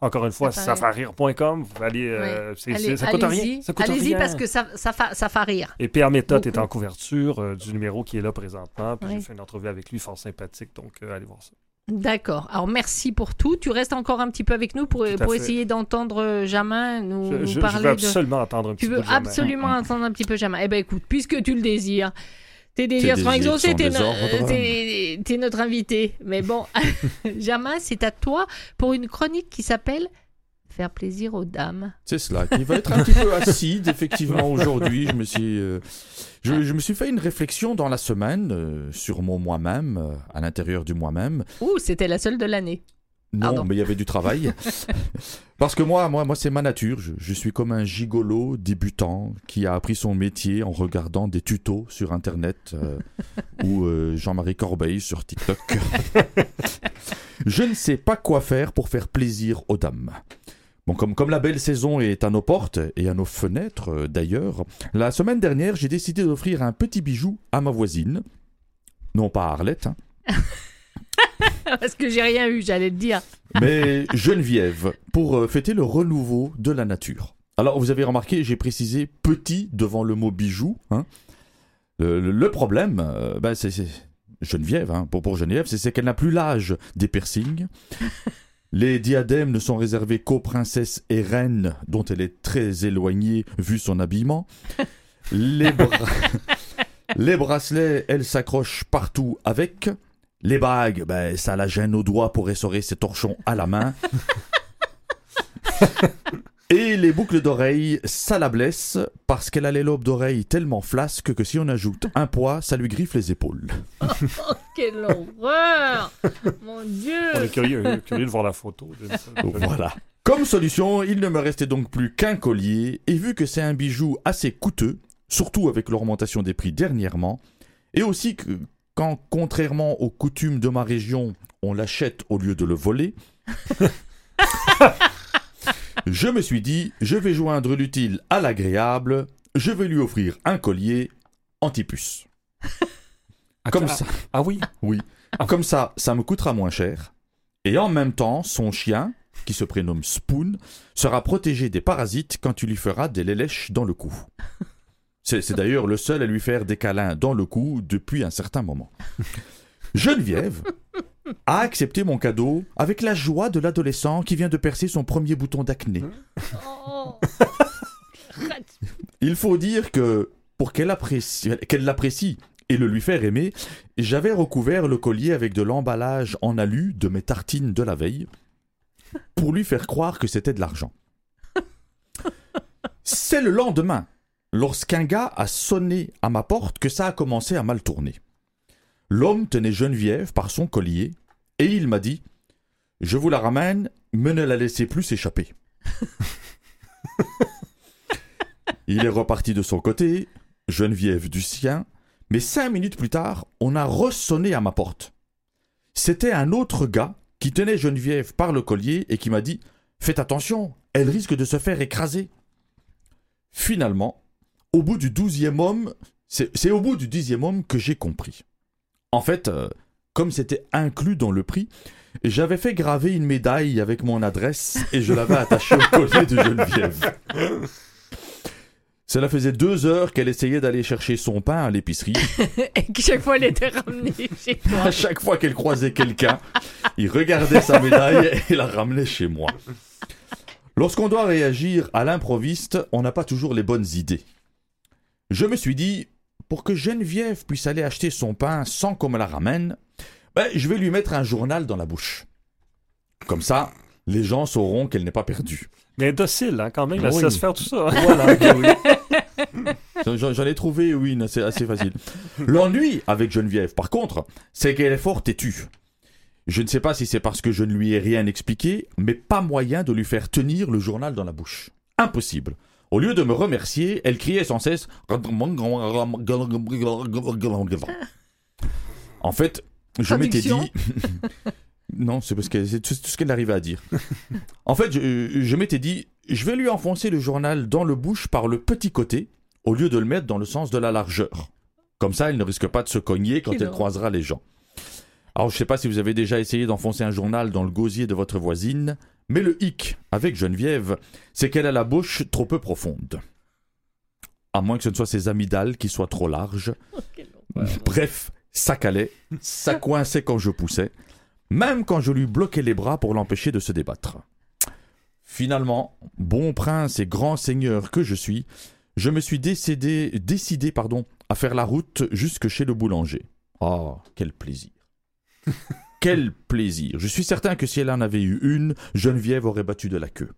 Encore une fois, Ça ça fait fait rire.com. Vous allez. euh, Allez, ça coûte rien. allez-y, Ça coûte allez-y rien. parce que ça, ça, fa- ça fait rire. Et Pierre Méthode est en couverture euh, du numéro qui est là présentement. Puis Oui. j'ai fait une entrevue avec lui, fort sympathique. Donc, euh, allez voir ça. D'accord. Alors merci pour tout. Tu restes encore un petit peu avec nous pour, pour essayer d'entendre euh, Jamin nous, Je, nous je- je parler veux de. absolument entendre un petit Tu peu veux de Jamin. absolument entendre un petit peu Jamin. Eh ben écoute, puisque tu le désires, tes seront désirs exaucés. sont T'es, no- notre invité. Mais bon, Jamin, c'est à toi pour une chronique qui s'appelle Faire plaisir aux dames. C'est cela, qui va être un petit peu acide, effectivement, aujourd'hui. Je me suis, euh, je, je me suis fait une réflexion dans la semaine euh, sur mon moi-même, euh, à l'intérieur du moi-même. Ouh, c'était la seule de l'année. Non, Pardon. mais il y avait du travail. Parce que moi, moi, moi, c'est ma nature. Je, je suis comme un gigolo débutant qui a appris son métier en regardant des tutos sur Internet euh, ou euh, Jean-Marie Corbeil sur TikTok. je ne sais pas quoi faire pour faire plaisir aux dames. Bon, comme, comme la belle saison est à nos portes et à nos fenêtres euh, d'ailleurs, la semaine dernière, j'ai décidé d'offrir un petit bijou à ma voisine. Non pas à Arlette, hein, Parce que j'ai rien eu, j'allais te dire. mais Geneviève, pour euh, fêter le renouveau de la nature. Alors, vous avez remarqué, j'ai précisé petit devant le mot bijou. hein. Euh, le, le problème, euh, ben, c'est Geneviève, hein, pour, pour Geneviève, c'est c'est qu'elle n'a plus l'âge des piercings. Les diadèmes ne sont réservés qu'aux princesses et reines, dont elle est très éloignée vu son habillement. Les, bra- Les bracelets, elle s'accroche partout avec. Les bagues, ben, ça la gêne au doigt pour essorer ses torchons à la main. Et les boucles d'oreilles, ça la blesse parce qu'elle a les lobes d'oreilles tellement flasques que si on ajoute un poids, ça lui griffe les épaules. Oh, quelle horreur Mon Dieu On est curieux, euh, curieux de voir la photo. de ça. Voilà. Comme solution, il ne me restait donc plus qu'un collier, et vu que c'est un bijou assez coûteux, surtout avec l'augmentation des prix dernièrement, et aussi que quand, contrairement aux coutumes de ma région, on l'achète au lieu de le voler, je me suis dit, je vais joindre l'utile à l'agréable, je vais lui offrir un collier anti-puce. Comme Ah, ça. Ah oui? Oui. Comme ça, ça me coûtera moins cher. Et en même temps, son chien, qui se prénomme Spoon, sera protégé des parasites quand tu lui feras des lélèches dans le cou. C'est d'ailleurs le seul à lui faire des câlins dans le cou depuis un certain moment. Geneviève a accepté mon cadeau avec la joie de l'adolescent qui vient de percer son premier bouton d'acné. Oh. Il faut dire que pour qu'elle apprécie, qu'elle l'apprécie et le lui faire aimer, j'avais recouvert le collier avec de l'emballage en alu de mes tartines de la veille pour lui faire croire que c'était de l'argent. C'est le lendemain, lorsqu'un gars a sonné à ma porte, que ça a commencé à mal tourner. L'homme tenait Geneviève par son collier et il m'a dit Je vous la ramène, mais ne la laissez plus s'échapper. il est reparti de son côté, Geneviève du sien, mais cinq minutes plus tard, on a ressonné à ma porte. C'était un autre gars qui tenait Geneviève par le collier et qui m'a dit Faites attention, elle risque de se faire écraser. Finalement, au bout du douzième homme, c'est au bout du dixième homme que j'ai compris. En fait, euh, comme c'était inclus dans le prix, j'avais fait graver une médaille avec mon adresse et je l'avais attachée au collier de Geneviève. Cela faisait deux heures qu'elle essayait d'aller chercher son pain à l'épicerie. Et que chaque fois, elle était ramenée chez toi. À chaque fois qu'elle croisait quelqu'un, il regardait sa médaille et la ramenait chez moi. Lorsqu'on doit réagir à l'improviste, on n'a pas toujours les bonnes idées. Je me suis dit, pour que Geneviève puisse aller acheter son pain sans qu'on me la ramène, ben, je vais lui mettre un journal dans la bouche. Comme ça, les gens sauront qu'elle n'est pas perdue. Mais docile, hein, quand même. Elle Oui. sait se faire tout ça. Voilà, oui. J'en ai trouvé une assez, assez facile. L'ennui avec Geneviève, par contre, c'est qu'elle est fort têtue. Je ne sais pas si c'est parce que je ne lui ai rien expliqué, mais pas moyen de lui faire tenir le journal dans la bouche. Impossible. Au lieu de me remercier, elle criait sans cesse. En fait, je m'étais dit. non, c'est parce que c'est tout, ce qu'elle arrivait à dire. En fait, je, je m'étais dit, je vais lui enfoncer le journal dans le bouche par le petit côté, au lieu de le mettre dans le sens de la largeur. Comme ça, elle ne risque pas de se cogner quand elle croisera les gens. Alors, je sais pas si vous avez déjà essayé d'enfoncer un journal dans le gosier de votre voisine, mais le hic avec Geneviève, c'est qu'elle a la bouche trop peu profonde. À moins que ce ne soit ses amygdales qui soient trop larges. Bref, ça calait, ça coinçait quand je poussais, même quand je lui bloquais les bras pour l'empêcher de se débattre. Finalement, bon prince et grand seigneur que je suis, je me suis décidé, décidé pardon, à faire la route jusque chez le boulanger. Oh, quel plaisir. quel plaisir. Je suis certain que si elle en avait eu une, Geneviève aurait battu de la queue.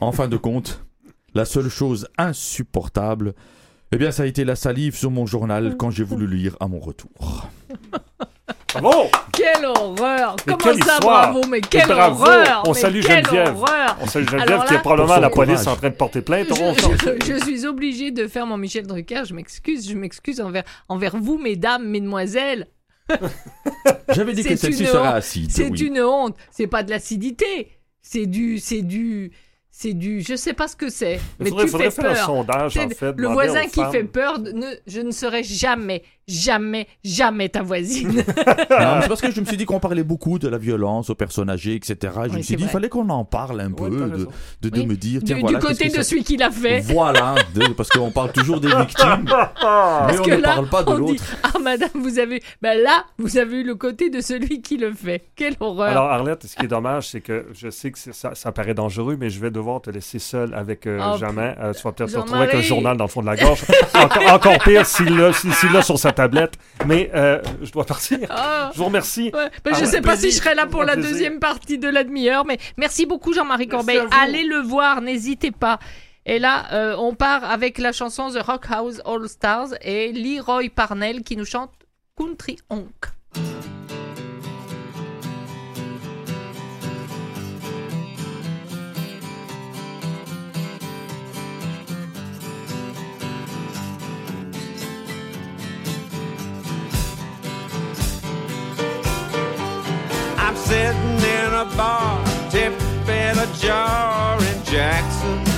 En fin de compte, la seule chose insupportable, eh bien, ça a été la salive sur mon journal quand j'ai voulu lire à mon retour. Bravo! Quelle horreur Mais Comment quelle ça, histoire! bravo Mais quelle bravo! horreur On Mais salue Geneviève. horreur On salue Geneviève Alors qui est là- probablement à la police en train de porter plainte. je- je suis obligée de faire mon Michel Drucker. Je m'excuse, je m'excuse envers, envers vous, mesdames, mesdemoiselles. J'avais dit que C'est celle-ci honte. acide. C'est oui. une honte. C'est pas de l'acidité. C'est du, c'est du, c'est du. Je sais pas ce que c'est. Mais faudrait, tu faudrait fais faire un peur. sondage, C'est en fait. le voisin qui femmes. fait peur, ne, je ne serai jamais, jamais, jamais ta voisine. Non, mais c'est parce que je me suis dit qu'on parlait beaucoup de la violence aux personnes âgées, etc. Et je Oui, me suis dit, il fallait qu'on en parle un Ouais, peu, de, raison. de, de Oui. me dire, du, tiens, du voilà. côté qu'est-ce de ça- celui qui l'a fait. Voilà, de- parce qu'on parle toujours des victimes, mais Parce on ne là, parle pas de l'autre. ah madame, vous avez, ben là, vous avez eu le côté de celui qui le fait. Quelle horreur. Alors, Arlette, ce qui est dommage, c'est que je sais que ça, ça paraît dangereux, mais je vais devoir te laisser seul avec euh, Oh, Jamais. Euh, tu vas peut-être te retrouver avec un journal dans le fond de la gorge. encore, encore pire s'il l'a si, s'il l'a sur sa tablette. Mais euh, je dois partir. Ah. Je vous remercie. Ouais, ben, Ah je ouais, sais pas si je serai là pour la plaisir. deuxième partie de la demi-heure, mais merci beaucoup Jean-Marie Corbeil. Allez le voir, n'hésitez pas. Et là, euh, on part avec la chanson The Rock House All Stars et Leroy Parnell qui nous chante Country Honk. Jar in Jackson.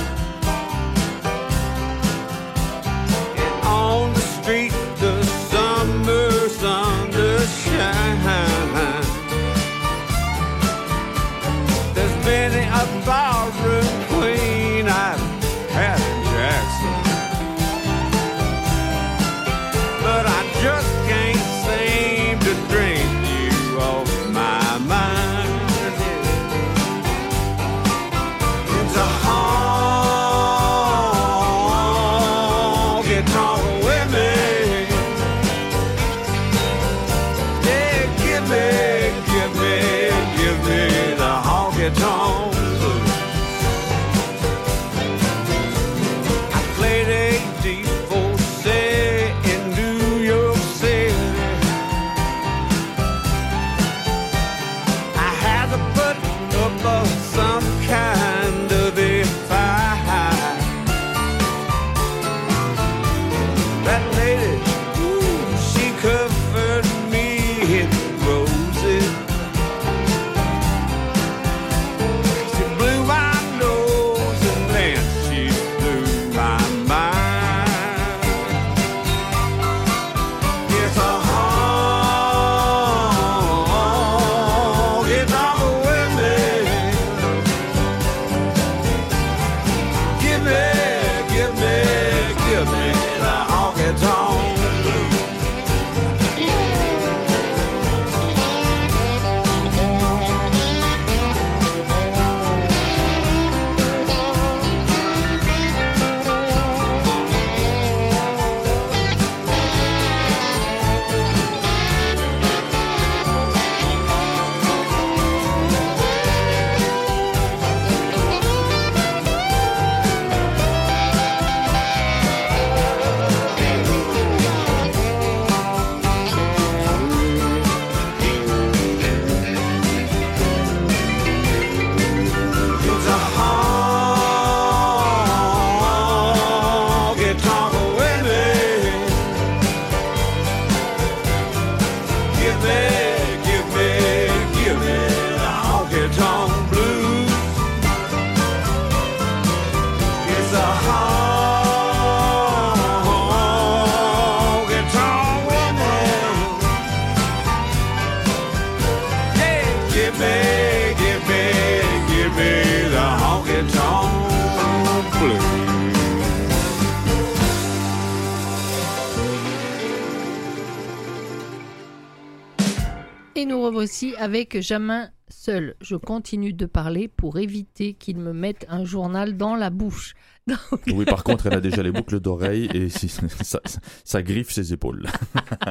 Revoici avec Jamin seul. Je continue de parler pour éviter qu'il me mette un journal dans la bouche. Donc, Oui, par contre, elle a déjà les boucles d'oreilles et ça, ça griffe ses épaules.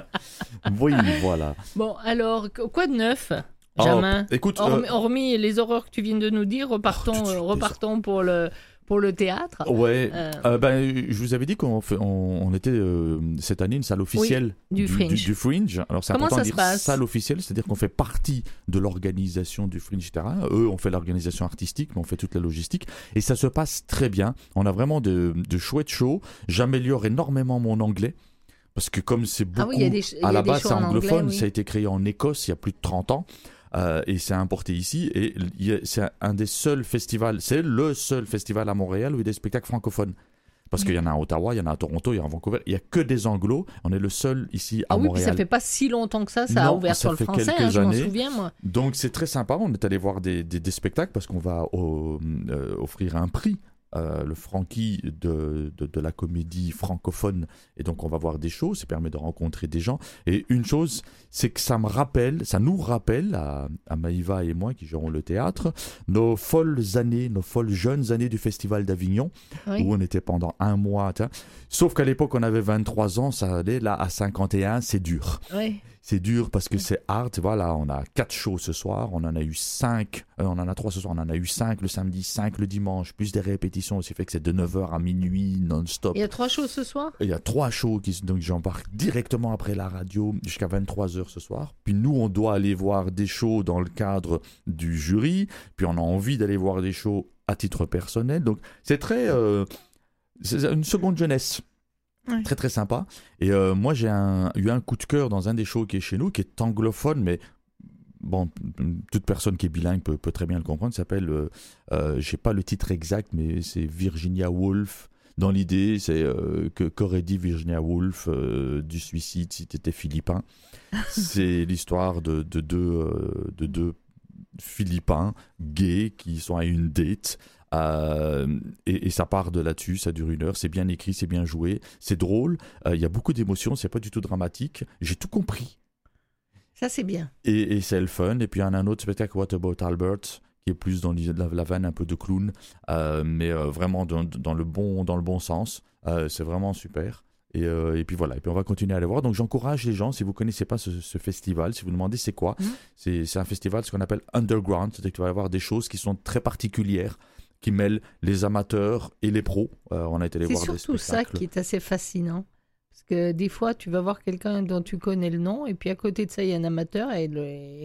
oui, voilà. bon, alors, qu- quoi de neuf, Oh, Jamin? écoute, hormis, euh, hormis les horreurs que tu viens de nous dire, repartons, Oh, euh, repartons pour, le, pour le théâtre. Ouais, Euh. euh, ben, je vous avais dit qu'on fait, on, on était euh, cette année une salle officielle du Fringe. du Fringe. Alors c'est important ça de dire passe salle officielle, c'est-à-dire qu'on fait partie de l'organisation du Fringe, etc. Eux, on fait l'organisation artistique, mais on fait toute la logistique. Et ça se passe très bien. On a vraiment de, de chouettes shows. J'améliore énormément mon anglais. Parce que comme c'est beaucoup... Ah oui, des à la base, c'est anglais, anglophone. oui. Ça a été créé en Écosse il y a plus de 30 ans. Euh, et c'est importé ici. Et a- c'est un des seuls festivals, c'est le seul festival à Montréal où il y a des spectacles francophones. Parce qu'il y en a à Ottawa, il y en a à Toronto, il y en a à Vancouver. Il y a que des anglos. On est le seul ici à Ah oui, puis ça fait pas si longtemps que ça, ça a Non, ouvert ça sur le français, hein, je m'en souviens, moi. Donc c'est très sympa. On est allé voir des, des- des spectacles parce qu'on va au- euh, offrir un prix. Euh, le Frankie de, de, de la comédie francophone et donc on va voir des shows, ça permet de rencontrer des gens et une chose c'est que ça me rappelle, ça nous rappelle à, à Maïva et moi qui gérons le théâtre nos folles années, nos folles jeunes années du Festival d'Avignon Oui. où on était pendant un mois. Sauf qu'à l'époque on avait 23 ans, ça allait là à 51 c'est dur Oui. c'est dur parce que c'est hard. Voilà, on a quatre shows ce soir. On en a eu cinq. euh, on en a trois ce soir. On en a eu cinq le samedi, cinq le dimanche, plus des répétitions. Ce qui fait que c'est de 9h à minuit non-stop. Il y a trois choses ce soir? Il y a trois shows qui donc j'embarque directement après la radio jusqu'à 23h ce soir. Puis nous on doit aller voir des shows dans le cadre du jury, puis on a envie d'aller voir des shows à titre personnel. Donc c'est très euh, c'est une seconde jeunesse. Ouais. Très très sympa. Et euh, moi j'ai un- eu un coup de cœur dans un des shows qui est chez nous, qui est anglophone, mais bon, toute personne qui est bilingue peut, peut très bien le comprendre. S'appelle, euh, euh, j'ai pas le titre exact, mais c'est Virginia Woolf. Dans l'idée, c'est euh, que qu'aurait dit Virginia Woolf euh, du suicide si tu étais philippin? c'est l'histoire de, de deux de deux philippins gays qui sont à une date. Euh, et, et ça part de là-dessus, ça dure une heure, c'est bien écrit, c'est bien joué, c'est drôle, euh, il y a beaucoup d'émotions, c'est pas du tout dramatique, j'ai tout compris. Ça, c'est bien. Et, et c'est le fun. Et puis il y en a un autre spectacle, What About Albert, qui est plus dans la, la vanne un peu de clown, euh, mais vraiment dans, dans le bon, dans le bon sens. C'est vraiment super. Et, euh, et puis voilà, et puis on va continuer à aller voir. Donc j'encourage les gens, si vous connaissez pas ce, ce festival, si vous demandez c'est quoi, Mhm. c'est c'est un festival, ce qu'on appelle underground, c'est-à-dire qu'il va y avoir des choses qui sont très particulières, qui mêlent les amateurs et les pros. Euh, on a été les C'est voir des surtout ça spectacles. qui est assez fascinant. Parce que des fois, tu vas voir quelqu'un dont tu connais le nom, et puis à côté de ça, il y a un amateur, et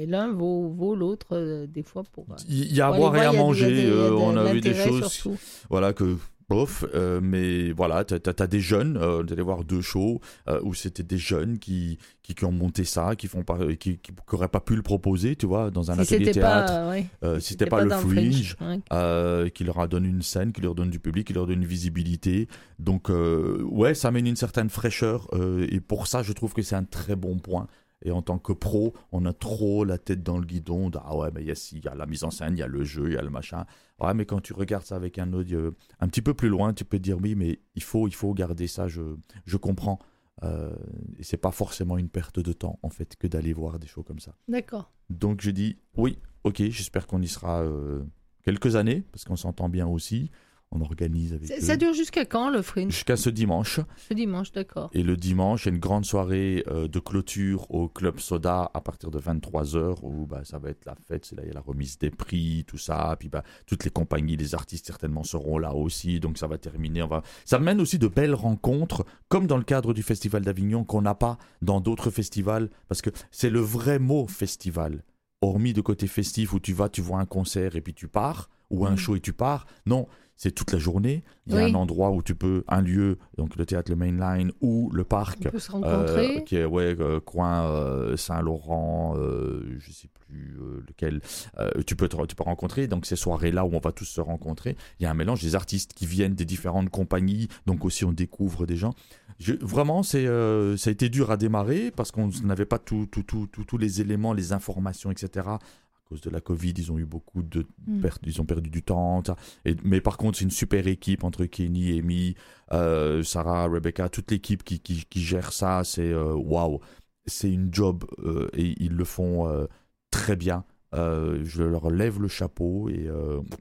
l'un vaut, vaut l'autre, euh, des fois, pour... euh, Il y a à boire et à manger. on a vu des choses. surtout. voilà que bof euh, mais voilà t'as as, des jeunes euh, d'aller voir deux shows euh, où c'était des jeunes qui, qui qui ont monté ça qui font pas qui qui n'auraient pas pu le proposer tu vois dans un Si atelier théâtre pas, ouais, euh, si c'était pas, le dans fringe, ouais. euh, qui leur a donné une scène, qui leur donne du public, qui leur donne une visibilité. Donc euh, ouais, ça amène une certaine fraîcheur euh, et pour ça, je trouve que c'est un très bon point. Et en tant que pro, on a trop la tête dans le guidon. de, ah ouais, mais il y a si, il y a la mise en scène, il y a le jeu, il y a le machin. Ouais, mais quand tu regardes ça avec un œil euh, un petit peu plus loin, tu peux te dire oui, mais il faut, il faut garder ça. Je, je comprends. Euh, et c'est pas forcément une perte de temps en fait que d'aller voir des shows comme ça. D'accord. Donc je dis oui, ok, j'espère qu'on y sera euh, quelques années, parce qu'on s'entend bien aussi. On organise avec Ça, dure jusqu'à quand, le fringe? Jusqu'à ce dimanche. Ce dimanche, d'accord. Et le dimanche, il y a une grande soirée euh, de clôture au Club Soda à partir de 23h, où bah, ça va être la fête, c'est là il y a la remise des prix, tout ça. Puis bah, toutes les compagnies, les artistes certainement seront là aussi, donc ça va terminer. On va... Ça mène aussi de belles rencontres, comme dans le cadre du Festival d'Avignon, qu'on n'a pas dans d'autres festivals, parce que c'est le vrai mot festival. Hormis de côté festif où tu vas, tu vois un concert et puis tu pars, ou un Mm. show et tu pars. Non, c'est toute la journée. Il y a Oui. un endroit où tu peux, un lieu, donc le théâtre, le Mainline ou le parc. On peut se rencontrer. Euh, qui est ouais, euh, coin euh, Saint-Laurent, je sais plus lequel. tu peux te- tu peux rencontrer donc ces soirées là où on va tous se rencontrer. Il y a un mélange des artistes qui viennent des différentes compagnies, donc aussi on découvre des gens. Je, vraiment, c'est ça a été dur à démarrer parce qu'on n'avait pas tout, tout, tout, tout- tous les éléments, les informations, etc. Cause de la Covid, ils ont eu beaucoup de Mm. pertes, ils ont perdu du temps. ça. Et, mais par contre, c'est une super équipe entre Kenny, Amy, euh, Sarah, Rebecca, toute l'équipe qui, qui, qui gère ça. C'est euh, waouh, c'est une job euh, et ils le font euh, très bien. Je leur lève le chapeau et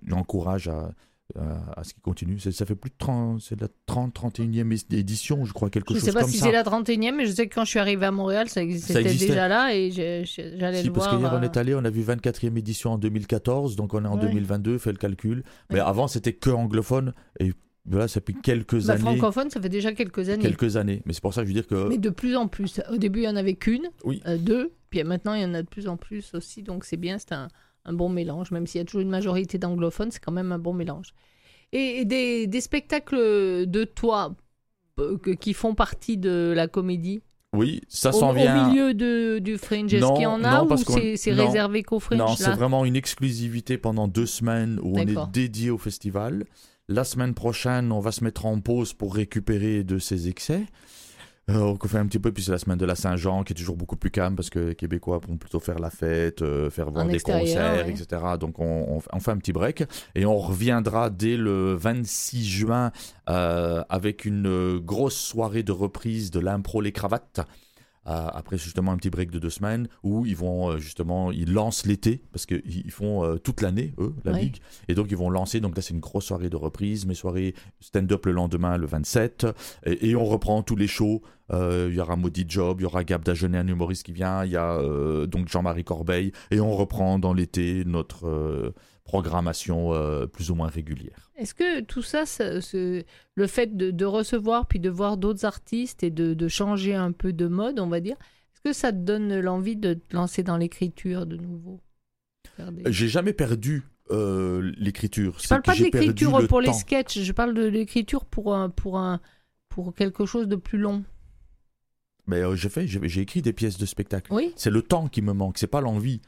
j'encourage à, à, à ce qu'ils continuent. C'est- Ça fait plus de 30, c'est la 30, 31e é- édition, je crois, quelque Je chose sais pas comme si ça. c'est la 31e, mais je sais que quand je suis arrivé à Montréal, ça existait, Ça existait. déjà là et j'allais Si, le parce voir. qu'hier on euh, est allé, on a vu 24e édition en 2014, donc on est en Ouais. 2022, fait le calcul. Mais Ouais. avant c'était que anglophone, et voilà, ça fait quelques bah, années. francophone, ça fait déjà quelques années. Quelques années. Mais c'est pour ça que je veux dire que. Mais de plus en plus. Au début, il y en avait qu'une, Oui. euh, deux, puis maintenant, il y en a de plus en plus aussi. Donc, c'est bien, c'est un, un bon mélange. Même s'il y a toujours une majorité d'anglophones, c'est quand même un bon mélange. Et, et des, des spectacles de toi euh, qui font partie de la comédie? Oui, ça au, s'en au vient. milieu de, du Fringe, est-ce qu'il y en a non, ou parce c'est réservé qu'au Fringe Non, c'est vraiment une exclusivité pendant deux semaines où on est dédié au festival. La semaine prochaine, on va se mettre en pause pour récupérer de ces excès. Euh, on fait un petit peu, puis c'est la semaine de la Saint-Jean qui est toujours beaucoup plus calme parce que les Québécois vont plutôt faire la fête, euh, faire voir En des concerts, ouais. etc. Donc on, on- on fait un petit break et on reviendra dès le 26 juin euh, avec une grosse soirée de reprise de l'impro Les Cravates. Après justement un petit break de deux semaines où ils vont euh, justement ils lancent l'été parce qu'ils ils font euh, toute l'année eux la Ouais. ligue. Et donc ils vont lancer. Donc là c'est une grosse soirée de reprise mes soirées stand-up le lendemain le 27 et, et on reprend tous les shows. Euh, il y aura Maudit Job il y aura Gab Dagenet un humoriste qui vient. Il y a euh, donc Jean-Marie Corbeil. Et on reprend dans l'été notre euh, programmation euh, plus ou moins régulière Est-ce que tout ça, le fait de, de recevoir puis de voir d'autres artistes et de, de changer un peu de mode, on va dire, est-ce que ça te donne l'envie de te lancer dans l'écriture de nouveau? Des- j'ai jamais perdu euh, l'écriture Je parle pas de l'écriture le pour les temps. sketchs, je parle de l'écriture pour un, pour un, pour quelque chose de plus long. Mais euh, j'ai écrit des pièces de spectacle. Oui. C'est le temps qui me manque, c'est pas l'envie.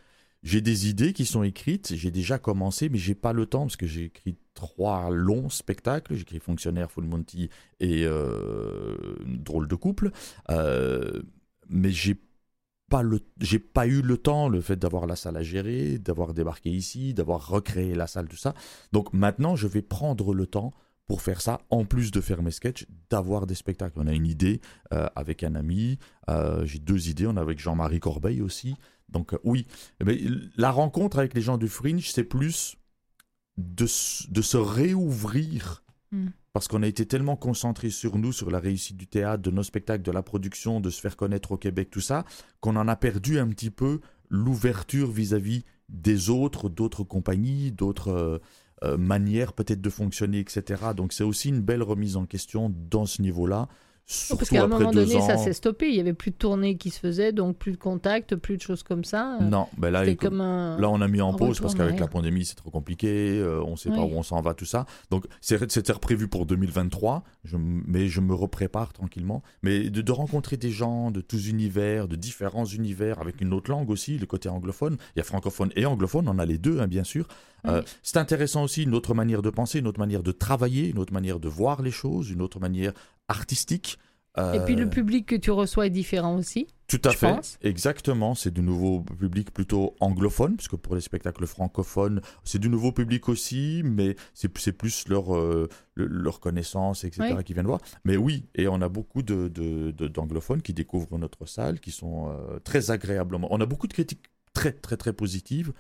J'ai des idées qui sont écrites, j'ai déjà commencé, mais j'ai pas le temps parce que j'ai écrit trois longs spectacles. J'ai écrit Fonctionnaire, Full Monty et euh, Drôle de couple. Euh, mais j'ai pas le, j'ai pas eu le temps, le fait d'avoir la salle à gérer, d'avoir débarqué ici, d'avoir recréé la salle, tout ça. Donc maintenant, je vais prendre le temps pour faire ça, en plus de faire mes sketchs, d'avoir des spectacles. On a une idée euh, avec un ami, j'ai deux idées, on a avec Jean-Marie Corbeil aussi. Donc euh, oui, mais la rencontre avec les gens du Fringe, c'est plus de, se réouvrir. Mm. Parce qu'on a été tellement concentré sur nous, sur la réussite du théâtre, de nos spectacles, de la production, de se faire connaître au Québec, tout ça, qu'on en a perdu un petit peu l'ouverture vis-à-vis des autres, d'autres compagnies, d'autres euh, euh, manières peut-être de fonctionner, etc. Donc c'est aussi une belle remise en question dans ce niveau-là. Surtout Parce qu'à un moment donné, ça s'est stoppé. Il y avait plus de tournées qui se faisaient, donc plus de contacts, plus de choses comme ça. Non, ben là, comme un. Là, on a mis en pause parce qu'avec la pandémie, c'est trop compliqué. euh, on ne sait pas où on s'en va, tout ça. Donc, c'était prévu pour 2023, je m- mais je me reprépare tranquillement. Mais de, de rencontrer des gens de tous univers, de différents univers, avec une autre langue aussi, le côté anglophone. Il y a francophone et anglophone, on a les deux, hein, bien sûr. Euh, c'est intéressant aussi, une autre manière de penser, une autre manière de travailler, une autre manière de voir les choses, une autre manière artistique. Et puis Euh, le public que tu reçois est différent aussi. tout à je fait, pense. exactement. C'est du nouveau public plutôt anglophone, puisque pour les spectacles francophones, c'est du nouveau public aussi, mais c'est plus leur, euh, le- leur connaissance, etc., Oui. qui viennent voir. Mais oui, et on a beaucoup de- de- de- d'anglophones qui découvrent notre salle, qui sont euh, très agréablement. On a beaucoup de critiques très, très, très positives.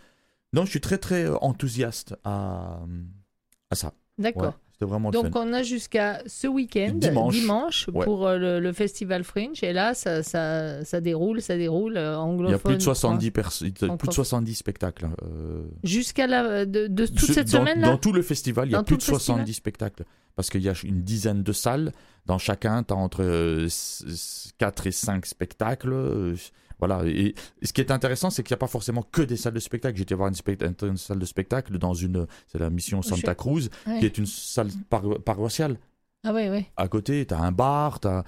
Non, je suis très, très euh, enthousiaste à, à ça. D'accord. Ouais, C'était vraiment le Donc fun. on a jusqu'à ce week-end, Dimanche. Ouais. pour euh, le, le festival Fringe. Et là, ça, ça, ça déroule, ça déroule euh, anglophone. Il y a plus de 70, fran- perso- plus de francophone. 70 spectacles. hein, euh, Jusqu'à la de, de toute Ce- cette semaine-là? Dans tout le festival, il y a Dans plus de le festival? 70 spectacles. Parce qu'il y a une dizaine de salles. Dans chacun, tu as entre 4 et 5 spectacles. Voilà. Et, et ce qui est intéressant, c'est qu'il n'y a pas forcément que des salles de spectacle. J'étais voir une, spect- une salle de spectacle dans une. C'est la mission Santa Cruz, Ouais. qui est une salle paro- paroissiale. Ah ouais, ouais. À côté, tu as un bar, tu as,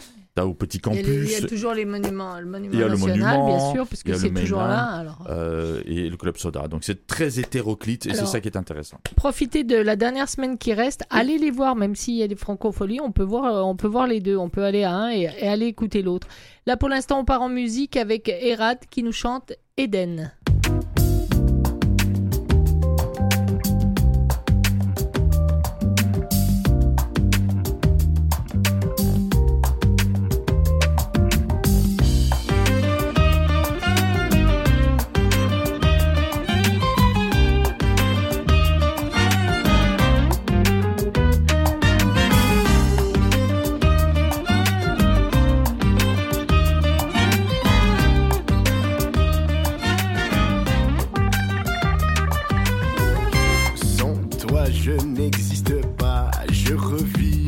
au petit Il y, a, campus. il y a toujours les monuments, le monument Il y a le national, monument, bien sûr, puisque le c'est toujours là. Alors. euh, et le club soda. Donc c'est très hétéroclite et c'est ça qui est intéressant. Profitez de la dernière semaine qui reste. Allez les voir, même s'il y a des francopholies, on peut voir, euh, on peut voir les deux. On peut aller à un et, et aller écouter l'autre. Là, pour l'instant, on part en musique avec Erad qui nous chante. Eden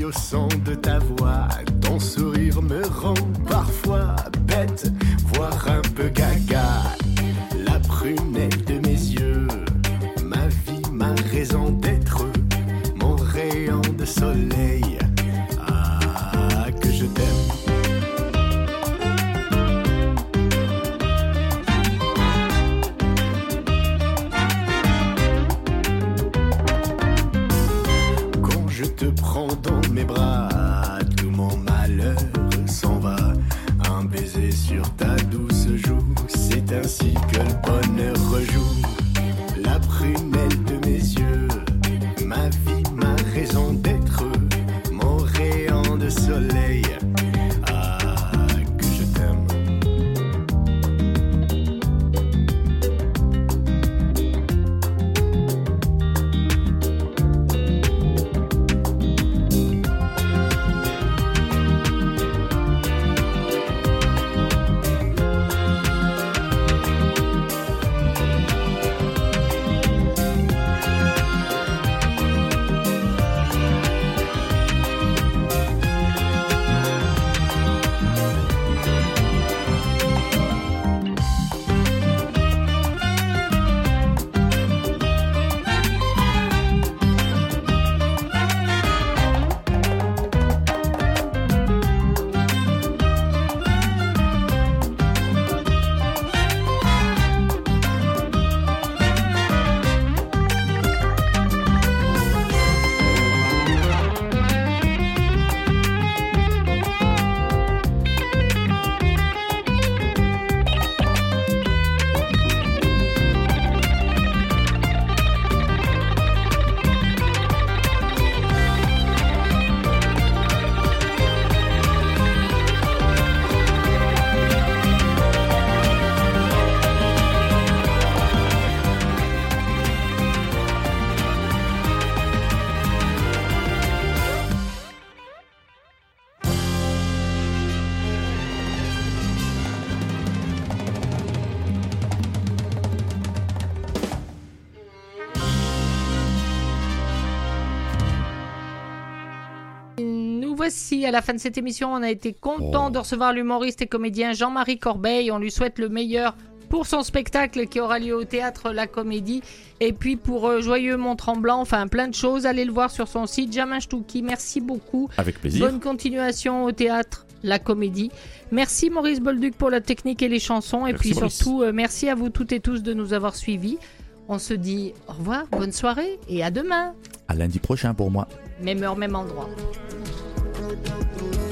au son de ta voix. Ton sourire me rend parfois bête, voire un peu gaga. La prunelle à la fin de cette émission. On a été content de recevoir l'humoriste et comédien Jean-Marie Corbeil. On lui souhaite le meilleur pour son spectacle qui aura lieu au théâtre La Comédie. Et puis pour euh, Joyeux Mont-Tremblant, enfin plein de choses. Allez le voir sur son site, Jamin Stouki. Merci beaucoup. Avec plaisir. Bonne continuation au théâtre La Comédie. Merci Maurice Bolduc pour la technique et les chansons. Et Merci, puis Maurice. surtout, euh, merci à vous toutes et tous de nous avoir suivis. On se dit au revoir, bonne soirée et à demain. À lundi prochain pour moi. Même heure, même endroit. without the love.